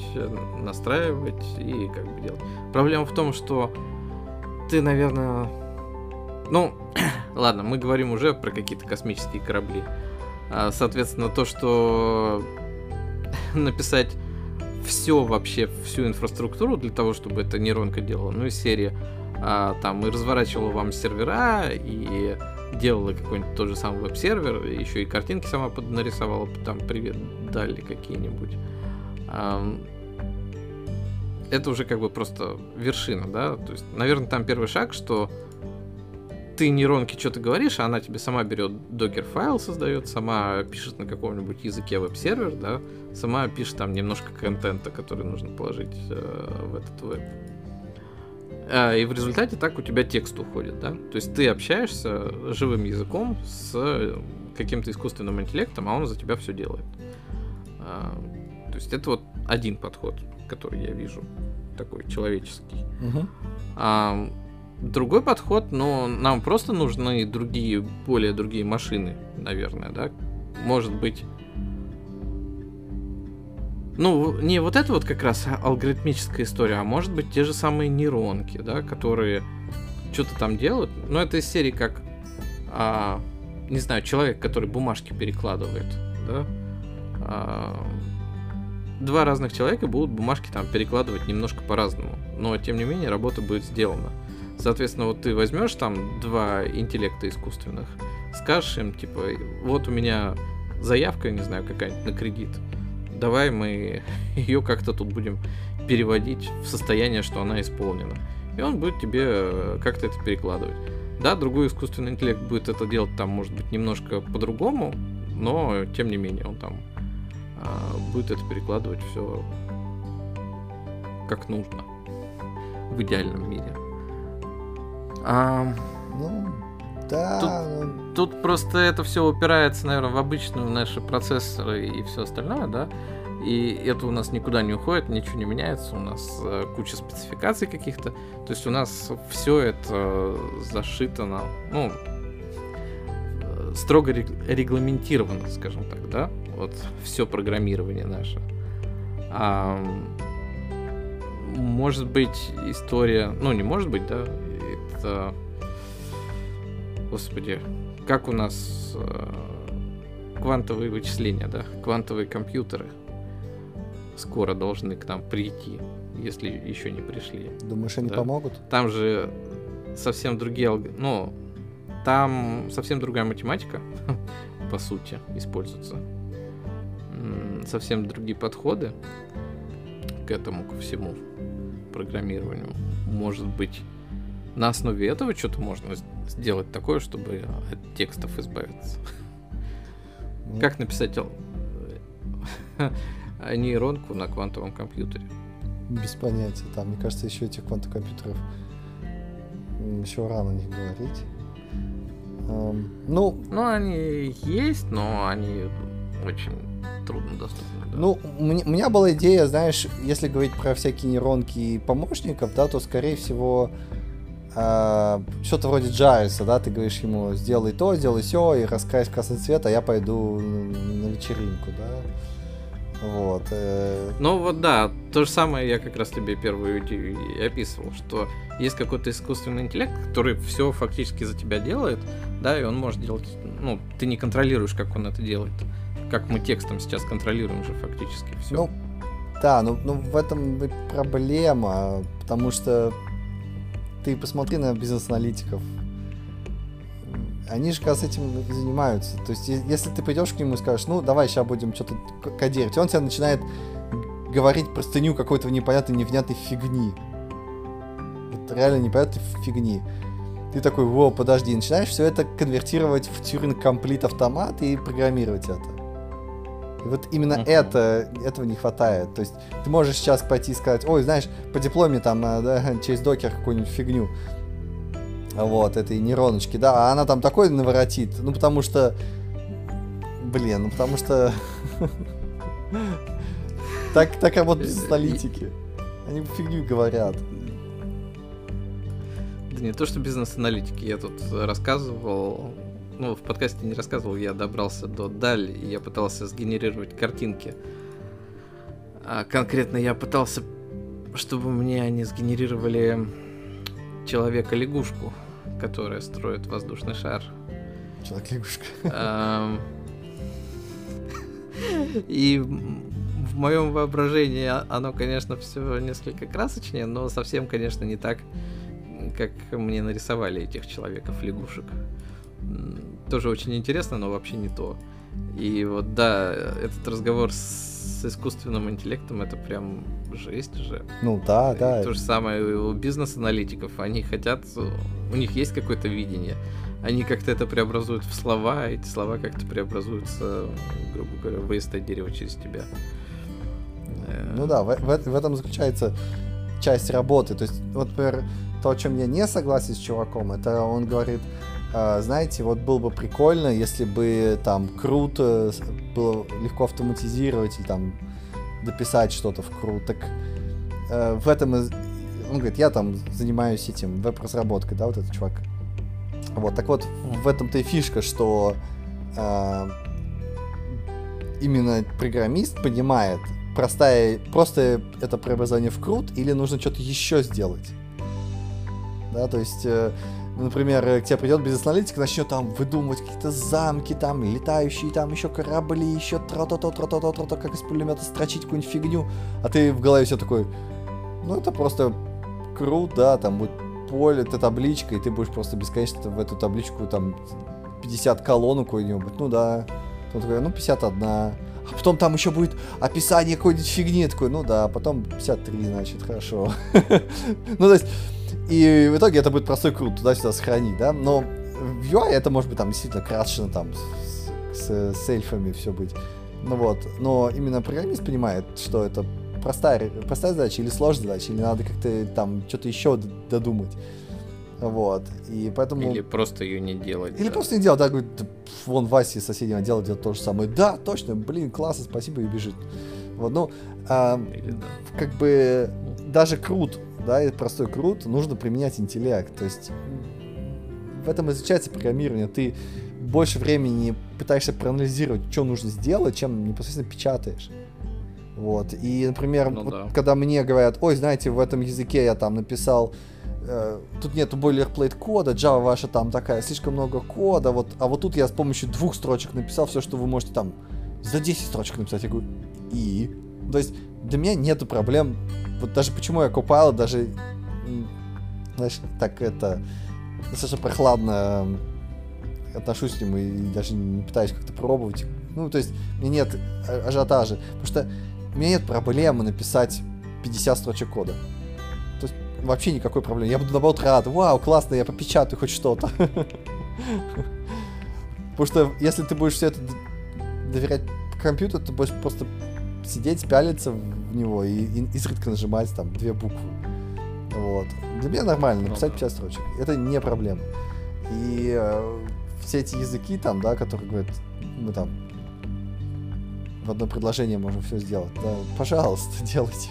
настраивать и как бы делать. Проблема в том, что ты, наверное, ну, ладно, мы говорим уже про какие-то космические корабли. А, соответственно, то, что написать все вообще, всю инфраструктуру для того, чтобы эта нейронка делала, ну, из серии а, там и разворачивала вам сервера, и делала какой-нибудь тот же самый веб-сервер, еще и картинки сама нарисовала, там привет дали какие-нибудь. Это уже как бы просто вершина, да, то есть, наверное, там первый шаг, что ты нейронке что-то говоришь, а она тебе сама берет докер-файл, создает, сама пишет на каком-нибудь языке веб-сервер, да, сама пишет там немножко контента, который нужно положить э, в этот веб. А, и в результате так у тебя текст уходит, да? То есть ты общаешься живым языком с каким-то искусственным интеллектом, а он за тебя все делает. А, то есть это вот один подход, который я вижу. такой человеческий. Мгм. А другой подход, но нам просто нужны другие, более другие машины, наверное, да? Может быть... Ну, не вот это вот как раз алгоритмическая история, а может быть те же самые нейронки, да, которые что-то там делают. Но это из серии как, а, не знаю, человек, который бумажки перекладывает, да. А, два разных человека будут бумажки там перекладывать немножко по-разному, но тем не менее работа будет сделана. Соответственно, вот ты возьмешь там два интеллекта искусственных, скажешь им, типа, вот у меня заявка, не знаю, какая-нибудь на кредит, давай мы ее как-то тут будем переводить в состояние, что она исполнена. И он будет тебе э, как-то это перекладывать. Да, другой искусственный интеллект будет это делать там, может быть, немножко по-другому, но тем не менее он там а, будет это перекладывать все как нужно в идеальном мире. А, Ну, да. ну, Тут просто это все упирается, наверное, в обычные наши процессоры и все остальное, да. И это у нас никуда не уходит, ничего не меняется, у нас э, куча спецификаций каких-то. То есть у нас все это зашито на, ну, э, строго рег- регламентировано, скажем так, да. Вот все программирование наше. А, может быть, история, ну не может быть, да, это, господи, как у нас э, квантовые вычисления, да, квантовые компьютеры скоро должны к нам прийти, если еще не пришли. Думаешь, они Да. помогут? Там же совсем другие, ну, там совсем другая математика, по сути, используется. Совсем другие подходы к этому, ко всему программированию. Может быть, на основе этого что-то можно сделать такое, чтобы от текстов избавиться. Ну, Как написать ал- нейронку на квантовом компьютере? Без понятия. Там, мне кажется, еще этих квантокомпьютеров м, еще рано о них говорить. Эм, ну, Ну, они есть, но они очень трудно доступны. да. Ну, у меня, у меня была идея, знаешь, если говорить про всякие нейронки и помощников, да, то, скорее всего, а, что-то вроде Джариса, да, ты говоришь ему, сделай то, сделай все, и раскрась в красный цвет, а я пойду на вечеринку, да. Вот. э, Ну вот да, то же самое я как раз тебе первую идею и описывал, что есть какой-то искусственный интеллект, который все фактически за тебя делает, да, и он может делать, ну, ты не контролируешь, как он это делает. Как мы текстом сейчас контролируем же фактически все. Ну, да, ну, ну в этом и проблема, потому что ты посмотри на бизнес-аналитиков. Они же как раз этим занимаются. То есть, если ты придешь к нему и скажешь, ну, давай сейчас будем что-то кодировать, он тебе начинает говорить простыню какой-то непонятной, невнятной фигни. Вот реально непонятной фигни. Ты такой, во, подожди, начинаешь все это конвертировать в Turing Complete автомат и программировать это. И вот именно Мгм. это, этого не хватает. То есть ты можешь сейчас пойти и сказать, ой, знаешь, по дипломе там э, да, через докер какую-нибудь фигню. Вот, этой нейроночки, да, а она там такой наворотит, ну потому что, блин, ну потому что так, так работают аналитики. Они фигню говорят. Да не то, что бизнес-аналитики, я тут рассказывал, ну, в подкасте не рассказывал, я добрался до Дали, и я пытался сгенерировать картинки. А конкретно я пытался, чтобы мне они сгенерировали человека-лягушку, которая строит воздушный шар. Человек-лягушка. И в моем воображении оно, конечно, все несколько красочнее, но совсем, конечно, не так, как мне нарисовали этих человеков-лягушек. Тоже очень интересно, но вообще не то. И вот да, этот разговор с искусственным интеллектом это прям жесть же. Ну да, И да. То же самое у бизнес-аналитиков. Они хотят, у них есть какое-то видение. Они как-то это преобразуют в слова, а эти слова как-то преобразуются, грубо говоря, выезд дерево через тебя. Ну да, в, в- в этом заключается часть работы. То есть, вот, например, то, о чем я не согласен с чуваком, это он говорит, «А, знаете, вот было бы прикольно, если бы там круто с- было легко автоматизировать или там дописать что-то в крут. Так э, в этом... Он говорит, я там занимаюсь этим, веб-разработкой, да, вот этот чувак. Вот, так вот, в этом-то и фишка, что э, именно программист понимает, простая, просто это преобразование в крут или нужно что-то еще сделать. Да, то есть, э, например, э, к тебе придет бизнес-аналитик, начнет там выдумывать какие-то замки, там, летающие, там, еще корабли, еще тро-то-то, тро-то-то, тро-то, как из пулемета строчить какую-нибудь фигню, а ты в голове все такой, ну, это просто крут, да, там будет поле, это табличка, и ты будешь просто бесконечно в эту табличку там 50 колонн какой-нибудь, ну да. Потом такой, ну 51. А потом там еще будет описание какой-нибудь фигни, такой, ну да, потом 53, значит, хорошо. Ну, то есть, и в итоге это будет простой крут, туда-сюда сохранить, да, но в UI это может быть там действительно крашено там с, с, с эльфами все быть. Ну вот, но именно программист понимает, что это простая, простая задача или сложная задача, или надо как-то там что-то еще додумать. Вот, и поэтому... Или просто ее не делать. Или да. просто не делать, да, говорит, «Да, пф, вон Вася из соседнего отдела делает то же самое. Да, точно, блин, классно, спасибо, и бежит. Вот, ну, а, Или да. как бы даже крут, да, и простой крут, нужно применять интеллект. То есть в этом и заключается программирование. Ты больше времени пытаешься проанализировать, что нужно сделать, чем непосредственно печатаешь. Вот. И, например, Ну вот да. когда мне говорят, ой, знаете, в этом языке я там написал, э, тут нету бойлерплейт кода, Java ваша там такая, слишком много кода, вот, а вот тут я с помощью двух строчек написал все, что вы можете там за 10 строчек написать. Я говорю, и? То есть для меня нету проблем. Вот даже почему я Copilot даже, знаешь, так это, достаточно прохладно отношусь к нему и даже не пытаюсь как-то пробовать. Ну, то есть, меня нет а- ажиотажа. Потому что у меня нет проблемы написать 50 строчек кода. То есть, вообще никакой проблемы. Я буду, наоборот, рад. Вау, классно, я попечатаю хоть что-то. Потому что, если ты будешь все это доверять компьютеру, ты будешь просто сидеть, пялиться в него и, и изредка нажимать там две буквы. Вот. Для меня нормально Ну написать да. 50 строчек. Это не проблема. И э, все эти языки там, да, которые говорят, мы там в одно предложение можем все сделать. Да, пожалуйста, делайте.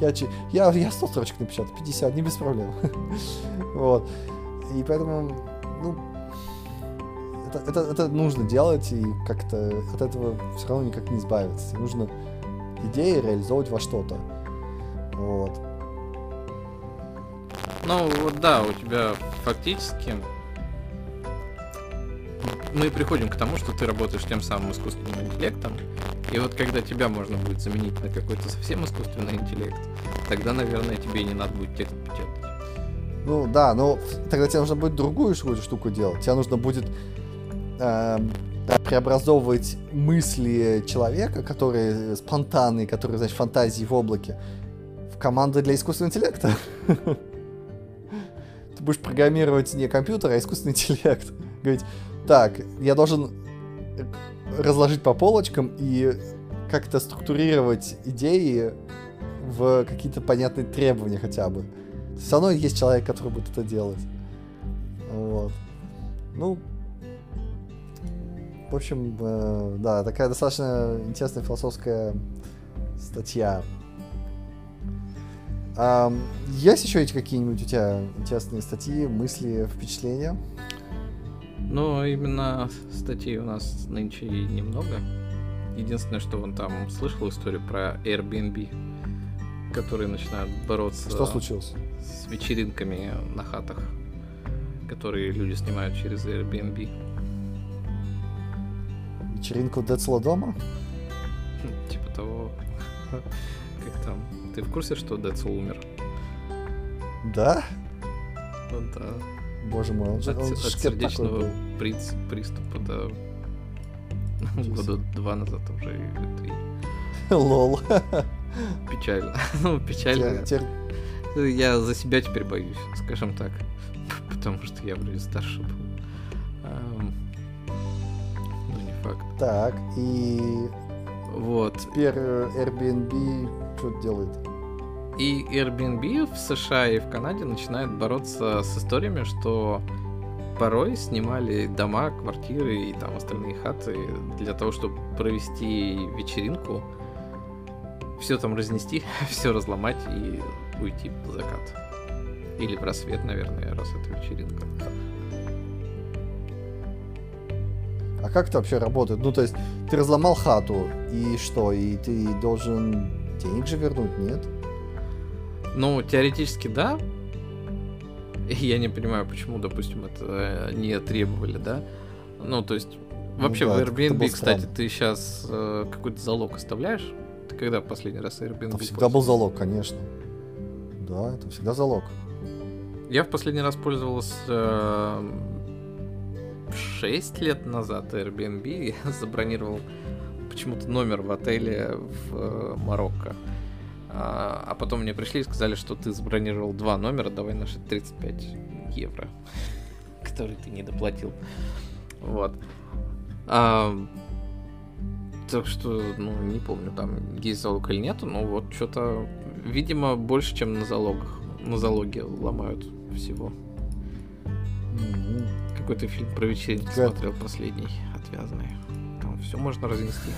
Я, я, я 100 строчек напечатаю, 50, не без проблем. Вот. И поэтому, ну, это, это, это нужно делать, и как-то от этого все равно никак не избавиться. Нужно идеи реализовывать во что-то. Вот. Ну, вот да, у тебя фактически... Мы приходим к тому, что ты работаешь тем самым искусственным интеллектом, и вот когда тебя можно будет заменить на какой-то совсем искусственный интеллект, тогда, наверное, тебе не надо будет текст печатать. Ну да, но тогда тебе нужно будет другую штуку делать. Тебе нужно будет эм, преобразовывать мысли человека, которые спонтанные, которые, значит, фантазии в облаке, в команды для искусственного интеллекта. Ты будешь программировать не компьютер, а искусственный интеллект. Говорить, так, я должен разложить по полочкам и как-то структурировать идеи в какие-то понятные требования хотя бы. Все равно есть человек, который будет это делать. Вот. Ну, в общем, э, да, такая достаточно интересная философская статья. Ам, есть еще эти какие-нибудь у тебя интересные статьи, мысли, впечатления? Но именно статей у нас нынче немного. Единственное, что он там слышал историю про Airbnb, которые начинают бороться Что случилось? с вечеринками на хатах, которые люди снимают через Airbnb. Вечеринку Децла дома? Типа того, как там. Ты в курсе, что Децл умер? Да? Ну да. Боже мой, он же От, он от же сердечного приц- приступа, да. Года два назад уже. и это и Лол. Печально. Ну, печально. Теперь- теперь Я за себя теперь боюсь, скажем так. Потому что я вроде старше был. Факт. Так, и Вот. теперь э, Airbnb что делает? И Airbnb в США и в Канаде начинают бороться с историями, что порой снимали дома, квартиры и там остальные хаты для того, чтобы провести вечеринку все там разнести, все разломать и уйти в закат. Или в рассвет, наверное, раз это вечеринка. А как это вообще работает? Ну, то есть, ты разломал хату, и что? И ты должен денег же вернуть, нет? Ну, теоретически да. Я не понимаю, почему, допустим, это не требовали, да? Ну, то есть, вообще Ну да, в это- это Airbnb, кстати, ты сейчас какой-то залог оставляешь? Ты когда последний раз Airbnb Там всегда был залог, конечно. Да, это всегда залог. Я в последний раз пользовался 6 лет назад Airbnb. Я забронировал почему-то номер в отеле в э, Марокко. А, а потом мне пришли и сказали, что ты забронировал два номера, давай наши 35 евро, которые ты не доплатил. Вот. А, так что, ну, не помню, там есть залог или нету, но вот что-то, видимо, больше, чем на залогах. На залоге ломают всего. Мгм. Какой-то фильм про вечеринку Как- смотрел последний, отвязанный. Там все можно разнести.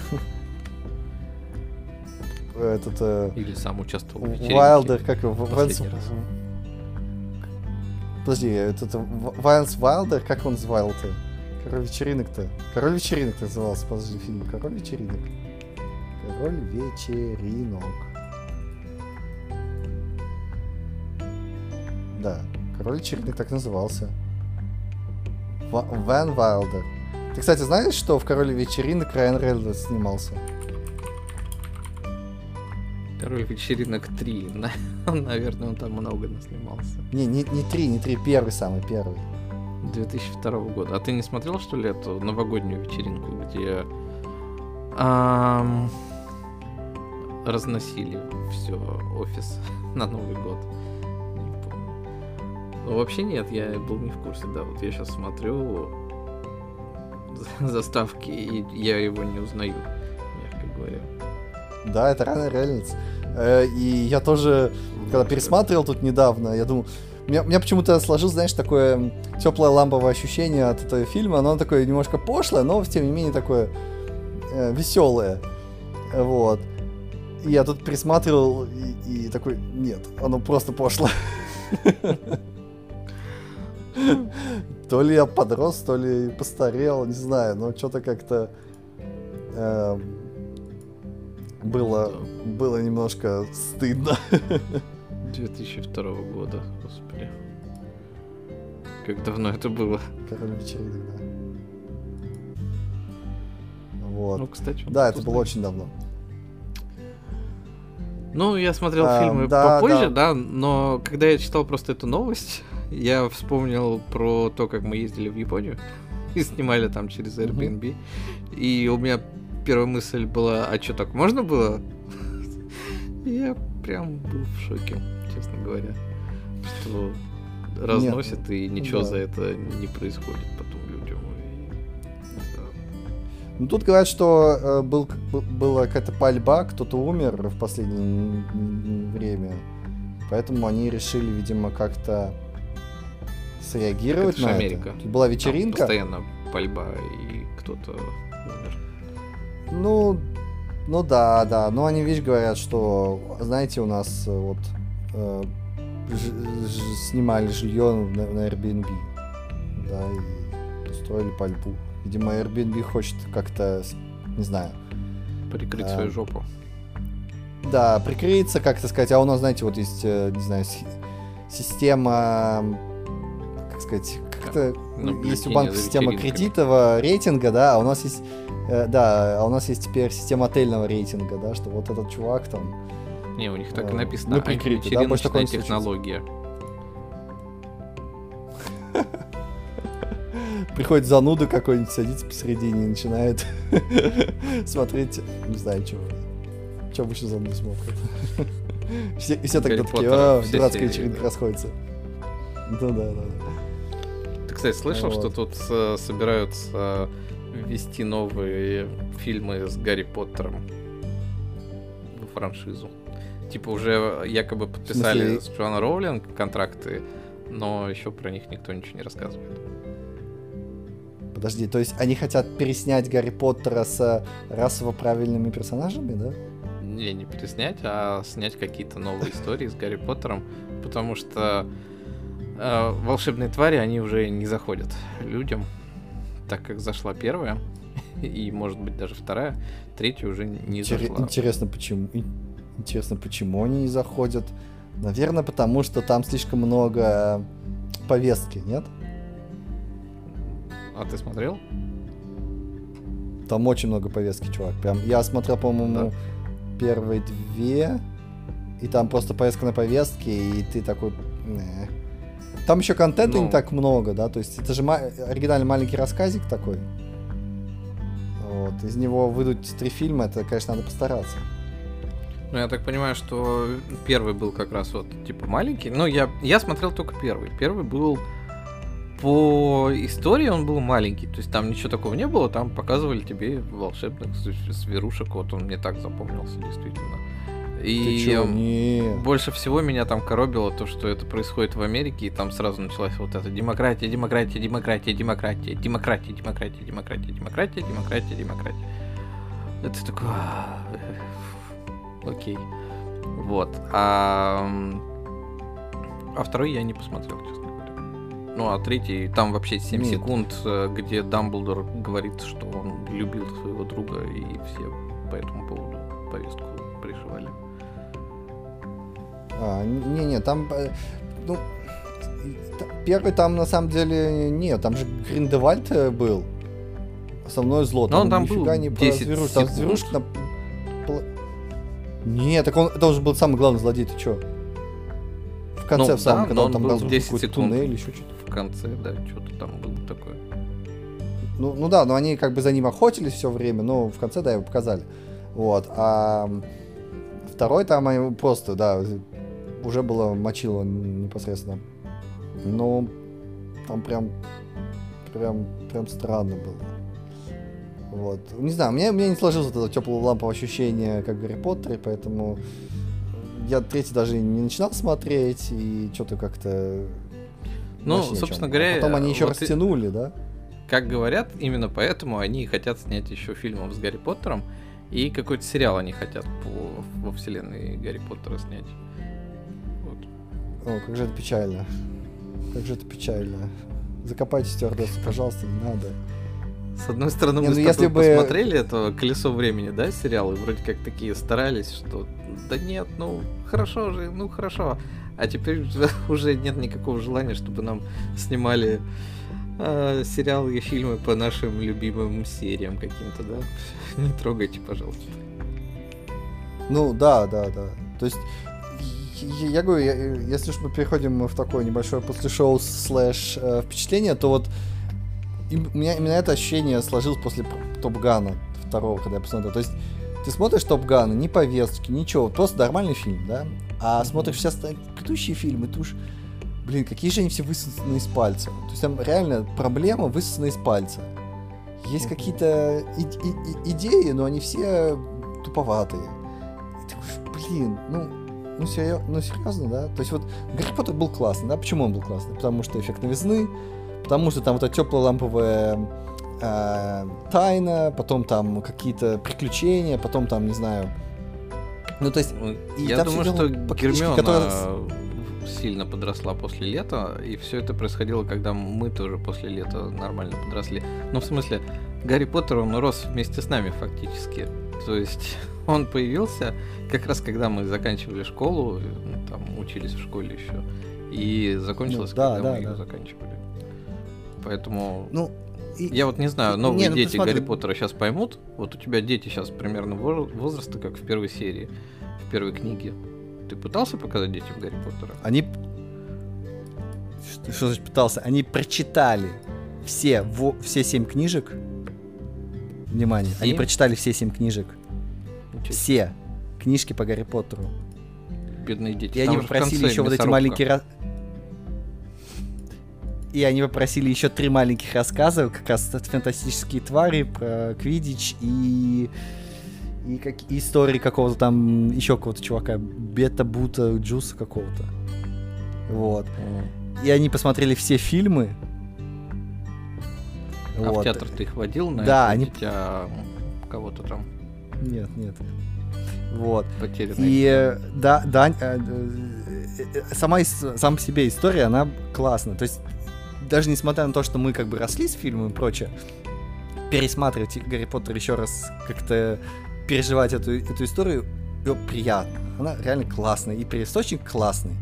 Этот э, Или сам участвовал в вечеринке. Вайлдер, как его? Последний раз. Подожди, этот В- Вэнс Вайлдер, как он звал-то? Король вечеринок-то. Король вечеринок назывался, подожди, фильм. Король вечеринок. Король вечеринок. Да, король вечеринок так назывался. Ва- Ван Вайлдер. Ты, кстати, знаешь, что в короле вечеринок Райан Рейнольдс снимался? Король вечеринок 3. Наверное, он там много наснимался. Не, не, не три, не три, первый самый первый. 2002 года. А ты не смотрел, что ли, эту новогоднюю вечеринку, где ам, разносили все офис на Новый год? Ну, вообще нет, я был не в курсе, да. Вот я сейчас смотрю за- заставки, и я его не узнаю, мягко говоря. Да, это Райан Рейнольдс. Э, И я тоже, когда пересматривал тут недавно, я думал, у меня, меня почему-то сложилось, знаешь, такое теплое ламповое ощущение от этого фильма. Оно такое немножко пошлое, но тем не менее такое веселое. Вот. И я тут пересматривал и, и такой, нет, оно просто пошло. То ли я подрос, то ли постарел, не знаю, но что-то как-то эм, было, было немножко стыдно. 2002 года, господи. Как давно это было? Король вечеринок, да. Вот. Ну, кстати, да, это было очень давно. Ну, я смотрел А, фильмы да, попозже, да. да. но когда я читал просто эту новость, я вспомнил про то, как мы ездили в Японию и снимали там через. Airbnb. И у меня первая мысль была, а что, так можно было? Я прям был в шоке, честно говоря, что разносят и ничего Да. за это не происходит потом людям. И, да. Ну, тут говорят, что э, был, была какая-то пальба, кто-то умер в последнее время. Поэтому они решили, видимо, как-то среагировать Это на Америка. это. Тут была Там вечеринка. постоянно пальба, и кто-то умер. Ну, ну да, да. Но они, видишь, говорят, что, знаете, у нас э, вот э, ж- ж- снимали жилье на, на Airbnb. Да, и устроили пальбу. Видимо, Airbnb хочет как-то, не знаю, Прикрыть А. свою жопу. да, прикрыться, как-то сказать. А у нас, знаете, вот есть, э, не знаю, си- система, сказать, как-то Наблюдение есть у банка за система кредитного рейтинга, да, а у нас есть, э, да, а у нас есть теперь система отельного рейтинга, да, что вот этот чувак там, Не, у них так и А, написано. ну, прикрыто, да, больше случится. технология. приходит зануда какой-нибудь, садится посередине и начинает смотреть, не знаю, что, что обычно зануды смотрят. Все, и все тогда такие, а, дурацкая вечеринка расходится. Ну да, да, да. Кстати, слышал, Вот. что тут э, собираются ввести новые фильмы с Гарри Поттером в франшизу? Типа уже якобы подписали смысле? с Джоан Роулинг контракты, но еще про них никто ничего не рассказывает. Подожди, то есть они хотят переснять Гарри Поттера с расово правильными персонажами, да? не, не переснять, а снять какие-то новые истории с Гарри Поттером, потому что э, волшебные твари, они уже не заходят людям, так как зашла первая, и, может быть, даже вторая, третья уже не Интер- зашла. Интересно, почему? Интересно, почему они не заходят? Наверное, потому что там слишком много повестки, нет? А ты смотрел? Там очень много повестки, чувак. Прям я смотрел, по-моему, Да. первые две, и там просто повестка на повестке, и ты такой. «Не». Там еще контента Ну. не так много, да. То есть это же оригинальный маленький рассказик такой. Вот. Из него выйдут три фильма, это, конечно, надо постараться. Ну, я так понимаю, что первый был как раз вот, типа, маленький. Ну, я, я смотрел только первый. Первый был по истории он был маленький, то есть там ничего такого не было, там показывали тебе волшебных зв- зверушек, вот он мне так запомнился действительно. И чё? Не. больше всего меня там коробило то, что это происходит в Америке, и там сразу началась вот эта демократия, демократия, демократия, демократия, демократия, демократия, демократия, демократия, демократия, демократия. Это такое... «А, Окей. Вот. А, а второй я не посмотрел, честно говоря. Ну, а третий, там вообще 7 Нет. секунд, э, где Дамблдор говорит, что он любил своего друга, и все по этому поводу повестку. А, не-не, там, э, ну, первый там на самом деле нет, там же Гриндевальд э, был. Основное зло. Но он там нифига был не про 10 зверуш, там зверушка на... Нет, так он, это уже был самый главный злодей, ты чё? В конце, Ну в самом, да, когда он там был разрушил 10 какой-то секунд. туннель, еще что-то. В конце, да, что-то там было такое. Ну, ну да, но они как бы за ним охотились все время, но в конце, да, его показали. Вот. А второй там они просто, да, уже было мочило непосредственно. Ну, там прям, прям, прям странно было. Вот. Не знаю, у меня, у меня не сложилось вот это теплое ламповое ощущение, как в Гарри Поттере, поэтому я третий даже не начинал смотреть, и что-то как-то... Ну, собственно говоря, А потом они еще вот и- растянули, да? Как говорят, именно поэтому они и хотят снять еще фильмов с Гарри Поттером. И какой-то сериал они хотят по, во вселенной Гарри Поттера снять. О, как же это печально. Как же это печально. Закопайте стюардессу, пожалуйста, не надо. С одной стороны, Не, мы ну с если бы- посмотрели это «Колесо времени», да, сериал, и вроде как такие старались, что да нет, ну хорошо же, ну хорошо. А теперь уже нет никакого желания, чтобы нам снимали э, сериалы и фильмы по нашим любимым сериям каким-то, да? Не трогайте, пожалуйста. Ну, да, да, да. То есть, я, говорю, я- если уж мы переходим в такое небольшое после шоу слэш э, впечатление, то вот им- у меня именно это ощущение сложилось после Топ Гана второго, когда я посмотрел. То есть, ты смотришь Топ Гана, ни повестки, ничего, просто нормальный фильм, да? А смотришь все предыдущие фильмы, ты уж, блин, какие же они все высосаны из пальца. То есть там реально проблема высосана из пальца. Есть какие-то и- и- и- идеи, но они все туповатые. И ты говоришь, блин, ну, ну, серьё- ну серьезно, да? То есть вот Гарри Поттер был классный, да? Почему он был классный? Потому что эффект новизны, потому что там вот эта теплая ламповая э, тайна, потом там какие-то приключения, потом там, не знаю... Ну, то есть, И Я думаю, что Гермиона которая сильно подросла после лета, и все это происходило, когда мы тоже после лета нормально подросли. Ну, в смысле, Гарри Поттер, он рос вместе с нами фактически. То есть он появился как раз, когда мы заканчивали школу, ну, там учились в школе еще, и закончилось, Ну, да, когда да, мы ее да. заканчивали. Поэтому ну... и- я вот не знаю, Не, новые ну, дети посмотри. Гарри Поттера сейчас поймут. Вот у тебя дети сейчас примерно возраста, как в первой серии, в первой книге. Ты пытался показать детям Гарри Поттера? Они... Что, что значит пытался? Они прочитали все, во- все семь книжек. Внимание, они Семь? прочитали все семь книжек. Себе, Все книжки по Гарри Поттеру. бедные дети. И Там они в попросили еще вот эти маленькие... И они попросили еще три маленьких рассказа, как раз фантастические твари про Квидич и и как и истории какого-то там еще какого-то чувака, бета-бута джуса какого-то. Вот. М. И они посмотрели все фильмы. А в Вот. театр ты их водил на Да, они- дитя кого-то там? Нет, нет. Вот. Потерянный. И э, да, да, э, э, сама, сама по себе история, она классная. То есть, даже несмотря на то, что мы как бы росли с фильмом и прочее, пересматривать Гарри Поттер еще раз, как-то переживать эту, эту историю, её приятно. Она реально классная. И пересточник классный.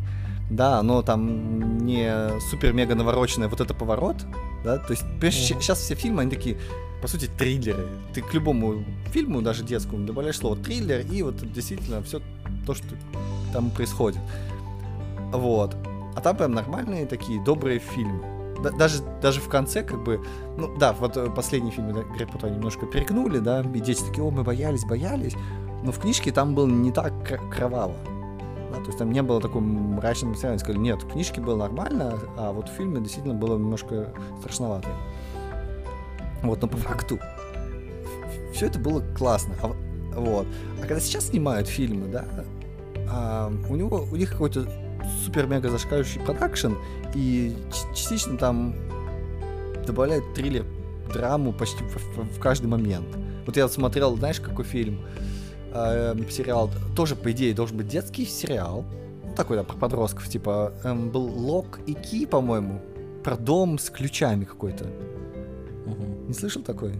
Да, оно там не супер-мега навороченное, вот это поворот, да, то есть сейчас все фильмы, они такие, по сути, триллеры. Ты к любому фильму, даже детскому, добавляешь слово триллер, и вот действительно все то, что там происходит. Вот. А там прям нормальные такие добрые фильмы. Да- даже, даже в конце, как бы, ну да, вот э, последний фильм Гарри Поттера немножко перегнули, да, и дети такие, о, мы боялись, боялись. Но в книжке там было не так кр- кроваво. Да, то есть там не было такой мрачного сценария. Сказали, нет, в книжке было нормально, а вот в фильме действительно было немножко страшновато. Вот, но по факту все это было классно. А, вот. А когда сейчас снимают фильмы, да, а, у него у них какой-то супер-мега зашкаливающий продакшн, и частично там добавляют триллер, драму почти в, в- в каждый момент. Вот я смотрел, знаешь, какой фильм, э, сериал, тоже, по идее, должен быть детский сериал, ну, такой, да, про подростков, типа, эм, был Лок и Ки, по-моему, про дом с ключами какой-то. Не слышал такой?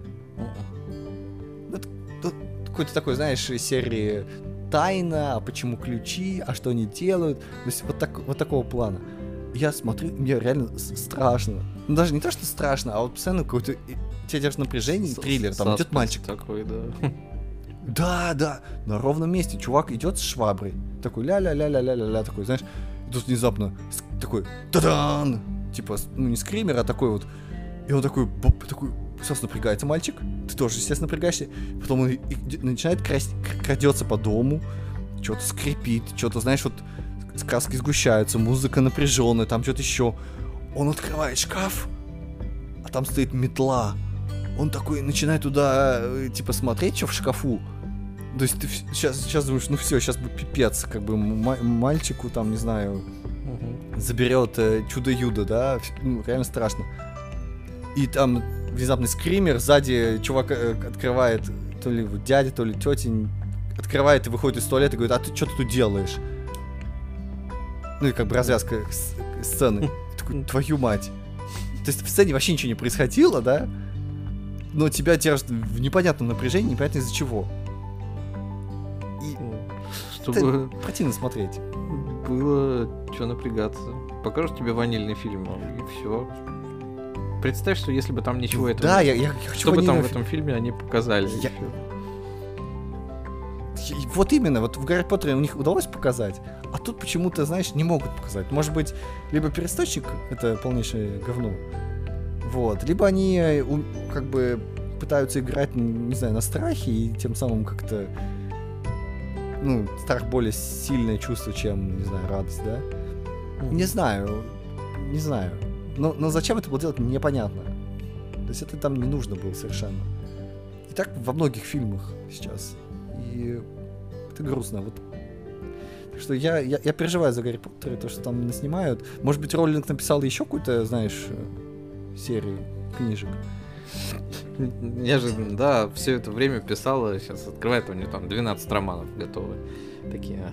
Тут какой-то такой, знаешь, из серии тайна, а почему ключи, а что они делают. То есть вот, так, вот такого плана. Я смотрю, мне реально страшно. Ну, даже не то, что страшно, а вот постоянно какой-то... Тебя держит напряжение, триллер, там идет мальчик. такой, да. Да, да, на ровном месте чувак идет с шваброй. Такой ля-ля-ля-ля-ля-ля, такой, знаешь, и тут внезапно такой тадан! Типа, ну не скример, а такой вот. И он такой, боп, такой, сразу напрягается мальчик. Ты тоже, естественно, напрягаешься. Потом он начинает красть, крадется по дому, что-то скрипит, что-то, знаешь, вот с- краски сгущаются, музыка напряженная, там что-то еще. Он открывает шкаф, а там стоит метла. Он такой начинает туда, э, типа, смотреть, что в шкафу. То есть ты сейчас, сейчас думаешь, ну все, сейчас будет пипец, как бы ма- мальчику там, не знаю, Мгм. заберет э, чудо-юдо, да, ну, реально страшно. И там внезапный скример, сзади чувак э, открывает, то ли дядя, то ли тетя, открывает и выходит из туалета и говорит, а ты что ты тут делаешь? Ну и как бы развязка сцены. Такой, твою мать. То есть в сцене вообще ничего не происходило, да? Но тебя держат в непонятном напряжении, непонятно из-за чего. И Чтобы противно смотреть. было что напрягаться. Покажут тебе ванильный фильм, и все. Представь, что если бы там ничего этого Да, не я, я хочу Что бы там в этом фильме они показали? Я- Вот именно, вот в Гарри Поттере у них удалось показать, а тут почему-то, знаешь, не могут показать. Может быть, либо пересточник это полнейшее говно, вот, либо они э, как бы пытаются играть, не знаю, на страхе и тем самым как-то, ну, страх более сильное чувство, чем, не знаю, радость, да? Не знаю, не знаю. Но, но зачем это было делать, непонятно. То есть это там не нужно было совершенно. И так во многих фильмах сейчас. И это грустно. Вот. Так что я, я, я переживаю за Гарри Поттера, то, что там снимают. Может быть, Роллинг написал еще какую-то, знаешь, серию книжек. Неожиданно, да, все это время писала, сейчас открывает у нее там 12 романов готовы. Такие,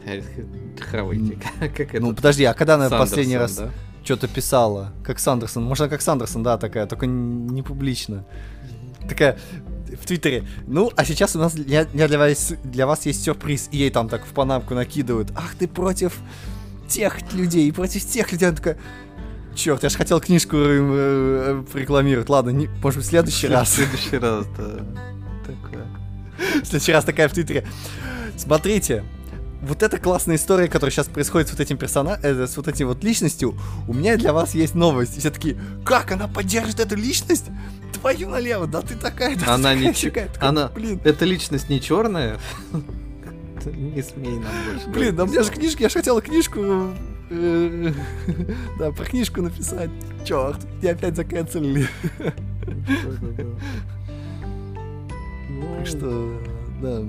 хавайте, как это. Ну, подожди, а когда она последний раз? Что-то писала? Как Сандерсон? Может, она как Сандерсон, да, такая, только не публично. Такая в Твиттере. Ну, а сейчас у нас для, для вас, для вас есть сюрприз. И ей там так в панамку накидывают. Ах, ты против тех людей, против тех людей. Она такая, черт, я же хотел книжку э, рекламировать. Ладно, не- может быть, в следующий В раз. следующий раз, да. Такое. В следующий раз такая в Твиттере. Смотрите, вот эта классная история, которая сейчас происходит с вот этим персонажем, с вот этим вот личностью, у меня для вас есть новость. И все такие, как она поддержит эту личность? Твою налево, да ты такая, да Она ты не такая, чё- сякая». Такая, она- Блин, Эта личность не черная? Не смей нам больше. блин, да у меня же ни книжка, я же хотела книжку, э, да, про книжку написать. Черт, я опять заканцелили. Так что, да.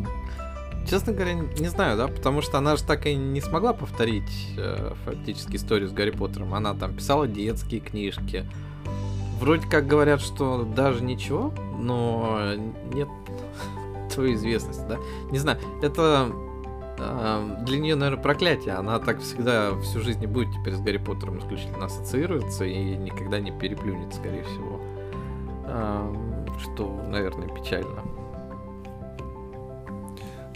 Честно говоря, не знаю, да, потому что она же так и не смогла повторить э, фактически историю с Гарри Поттером. Она там писала детские книжки. Вроде как говорят, что даже ничего, но нет. той известности, да. Не знаю, это э, для нее, наверное, проклятие. Она так всегда всю жизнь будет теперь с Гарри Поттером исключительно ассоциироваться и никогда не переплюнет, скорее всего. Э, что, наверное, печально.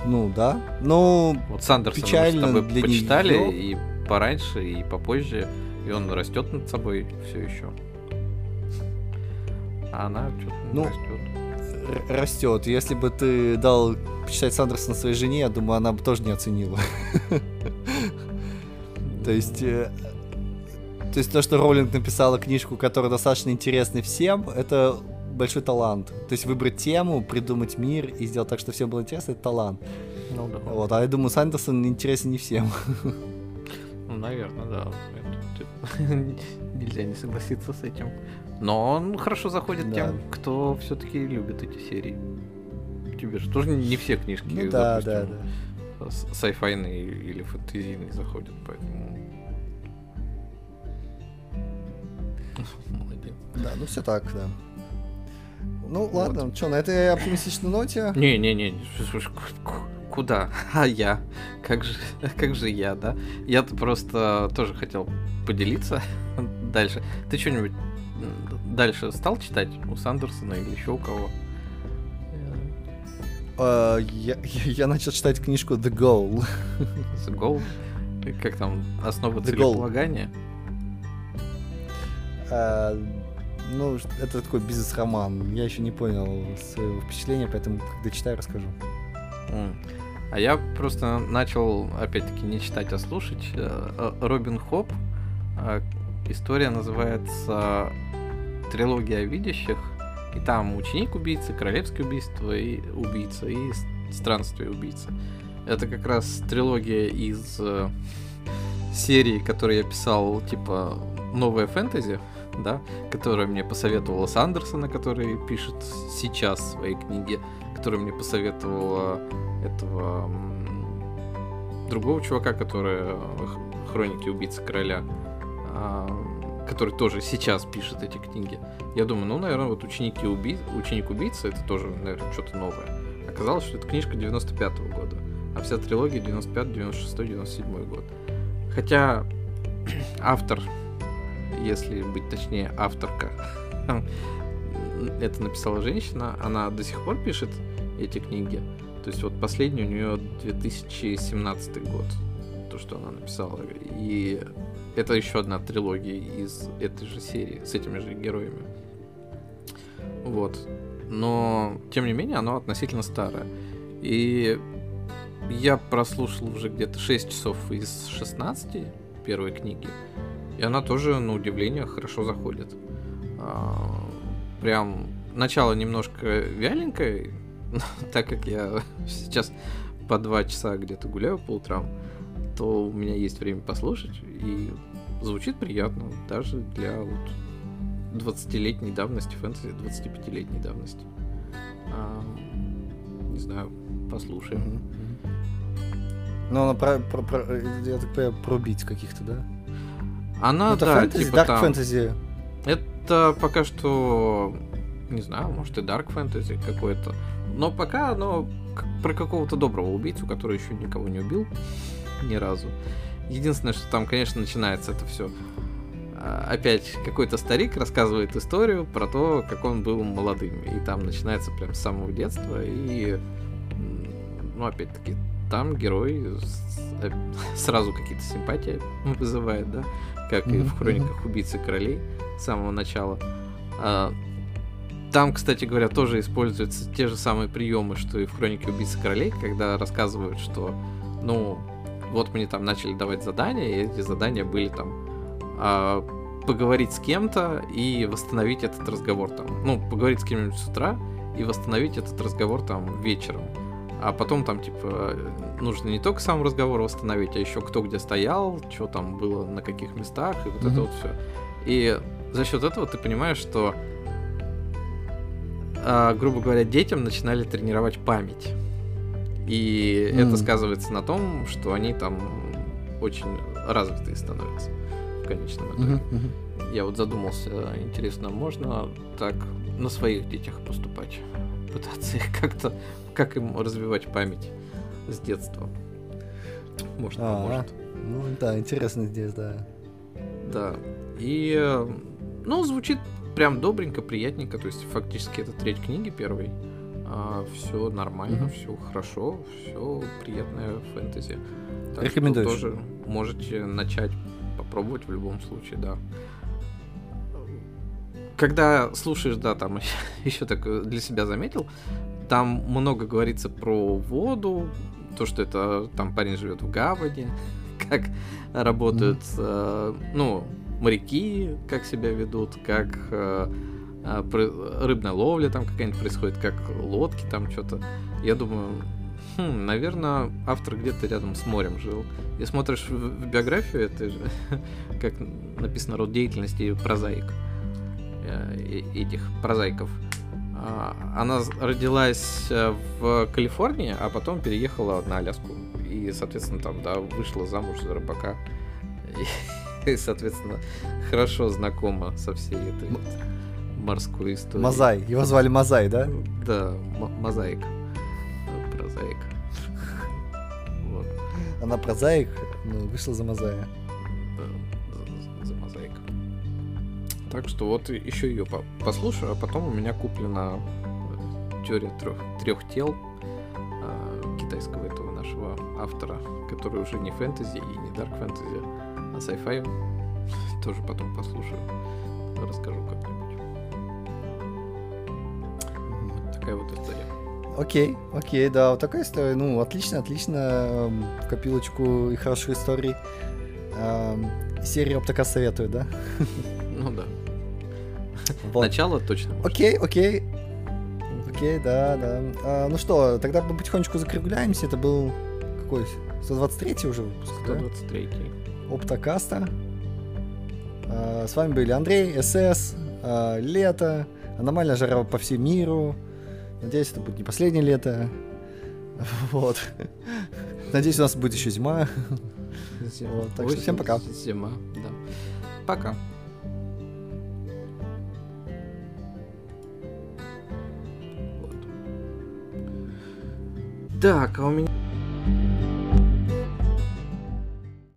Ну да. Ну, вот Сандерсона печально мы с тобой для почитали неё. и пораньше, и попозже, и он растет над собой все еще. А она что-то Ну, растет. растет. Если бы ты дал почитать Сандерсона своей жене, я думаю, она бы тоже не оценила. То есть, э, то есть то, что Роулинг написала книжку, которая достаточно интересна всем, это большой талант. То есть выбрать тему, придумать мир и сделать так, что всем было интересно, это талант. Ну да. Вот, а я думаю, Сандерсон интересен не всем. Ну, наверное, да. Нельзя не согласиться с этим. Но он хорошо заходит Да. тем, кто все-таки любит эти серии. Тебе же тоже не все книжки, Ну да, да, допустим, да. с- сайфайные или фэнтезийные заходят, поэтому... Молодец. Да, ну все так, да. Ну ладно, что, на этой оптимистичной ноте? Не-не-не, куда? А я? Как же, как же я, да? Я-то просто тоже хотел поделиться дальше. Ты что-нибудь дальше стал читать у Сандерсона или еще у кого? Э, я, я начал читать книжку The Goal. The Goal? Как там, основа The Goal. целеполагания? Ну, это такой бизнес-роман. Я еще не понял своего впечатления, поэтому, когда читаю, расскажу. М. А я просто начал, опять-таки, не читать, а слушать. Э, э, Робин Хоп. Э, История называется «Трилогия видящих». И там ученик убийцы, королевское убийство и убийца, и странствие убийцы. Это как раз трилогия из э, серии, которую я писал, типа, новая фэнтези, да, которую мне посоветовала Сандерсона, который пишет сейчас свои книги, которую мне посоветовала этого другого чувака, который хроники убийцы короля, а, который тоже сейчас пишет эти книги. Я думаю, ну, наверное, вот ученики уби... ученик убийцы это тоже, наверное, что-то новое. Оказалось, что это книжка 95-го года, а вся трилогия 95, 96, 97 год. Хотя автор, если быть точнее, авторка, это написала женщина, она до сих пор пишет эти книги. То есть вот последний у нее 2017 год, то, что она написала. И это еще одна трилогия из этой же серии, с этими же героями. Вот. Но, тем не менее, оно относительно старое. И я прослушал уже где-то 6 часов из 16 первой книги. И она тоже, на удивление, хорошо заходит. А, Прям начало немножко вяленькое, но так как я сейчас по два часа где-то гуляю по утрам, то у меня есть время послушать, и звучит приятно, даже для вот 20-летней давности, фэнтези 25-летней давности. А, не знаю, послушаем. Ну, она про, про- про- я так понимаю, про каких-то, да? Она, это да, фэнтези, типа дарк там- фэнтези. Это пока что, не знаю, может и Dark Fantasy какое-то. Но пока оно про какого-то доброго убийцу, который еще никого не убил ни разу. Единственное, что там, конечно, начинается это все. Опять какой-то старик рассказывает историю про то, как он был молодым. И там начинается прям с самого детства. И, ну, опять-таки, там герой э, сразу какие-то симпатии вызывает, да, как и Мгм, в хрониках убийцы королей с самого начала. А, Там, кстати говоря, тоже используются те же самые приемы, что и в хронике убийцы королей, когда рассказывают, что, ну, вот мне там начали давать задания, и эти задания были там а, поговорить с кем-то и восстановить этот разговор там. Ну, поговорить с кем-нибудь с утра и восстановить этот разговор там вечером. А потом там, типа, нужно не только сам разговор восстановить, а еще кто где стоял, что там было, на каких местах, и вот это Мгм. вот все. И за счет этого ты понимаешь, что, а, грубо говоря, детям начинали тренировать память. И это М. сказывается на том, что они там очень развитые становятся в конечном итоге. Мгм. Я вот задумался, интересно, можно так на своих детях поступать? Пытаться их как-то, как им развивать память с детства. Может, А, поможет. Ну да, интересно здесь, да. Да. И, э, ну, звучит прям добренько, приятненько. То есть, фактически, это треть книги первой. все нормально, Мгм. все хорошо, все приятное фэнтези. Так что Рекомендуешь? тоже можете начать попробовать в любом случае, да. Когда слушаешь, да, там еще так э, для себя заметил, там много говорится про воду, то, что это там парень живет в гавани, как работают, э, ну, моряки, как себя ведут, как э, э, рыбная ловля там какая-нибудь происходит, как лодки там что-то. Я думаю, хм, наверное, автор где-то рядом с морем жил. И смотришь в, в биографию, это же, как написано, род деятельности прозаик э, этих прозаиков. А, Она родилась э, в Калифорнии, а потом переехала на Аляску. И, соответственно, там, да, вышла замуж за рыбака. И, соответственно, хорошо знакома со всей этой морской историей. Мазай. Его звали Мазай, да? Да, мозаик. Э, Прозаик. Вот. Она прозаик, ну, вышла за Мазая. Так что вот еще ее послушаю, а потом у меня куплена э, теория трех, трех тел э, китайского этого нашего автора, который уже не фэнтези и не дарк фэнтези, а sci-fi. Тоже потом послушаю. Расскажу как-нибудь. Вот такая вот история. Окей, окей, да, вот такая история. Ну, отлично, отлично. эм, В копилочку и хороших историй. Эм, Серию Оптока советую, да? Ну да. Вот. Начало точно. может. Окей, окей. Окей, да, да. А, ну что, тогда мы потихонечку закругляемся. Это был какой? 123 уже выпуск, да? 123. Оптокаста. А, С вами были Андрей, СС, а, Лето, аномальная жара по всему миру. Надеюсь, это будет не последнее лето. Вот. Надеюсь, у нас будет еще зима. Зима. Вот, так что всем пока. Зима, да. Пока. Так, а у меня...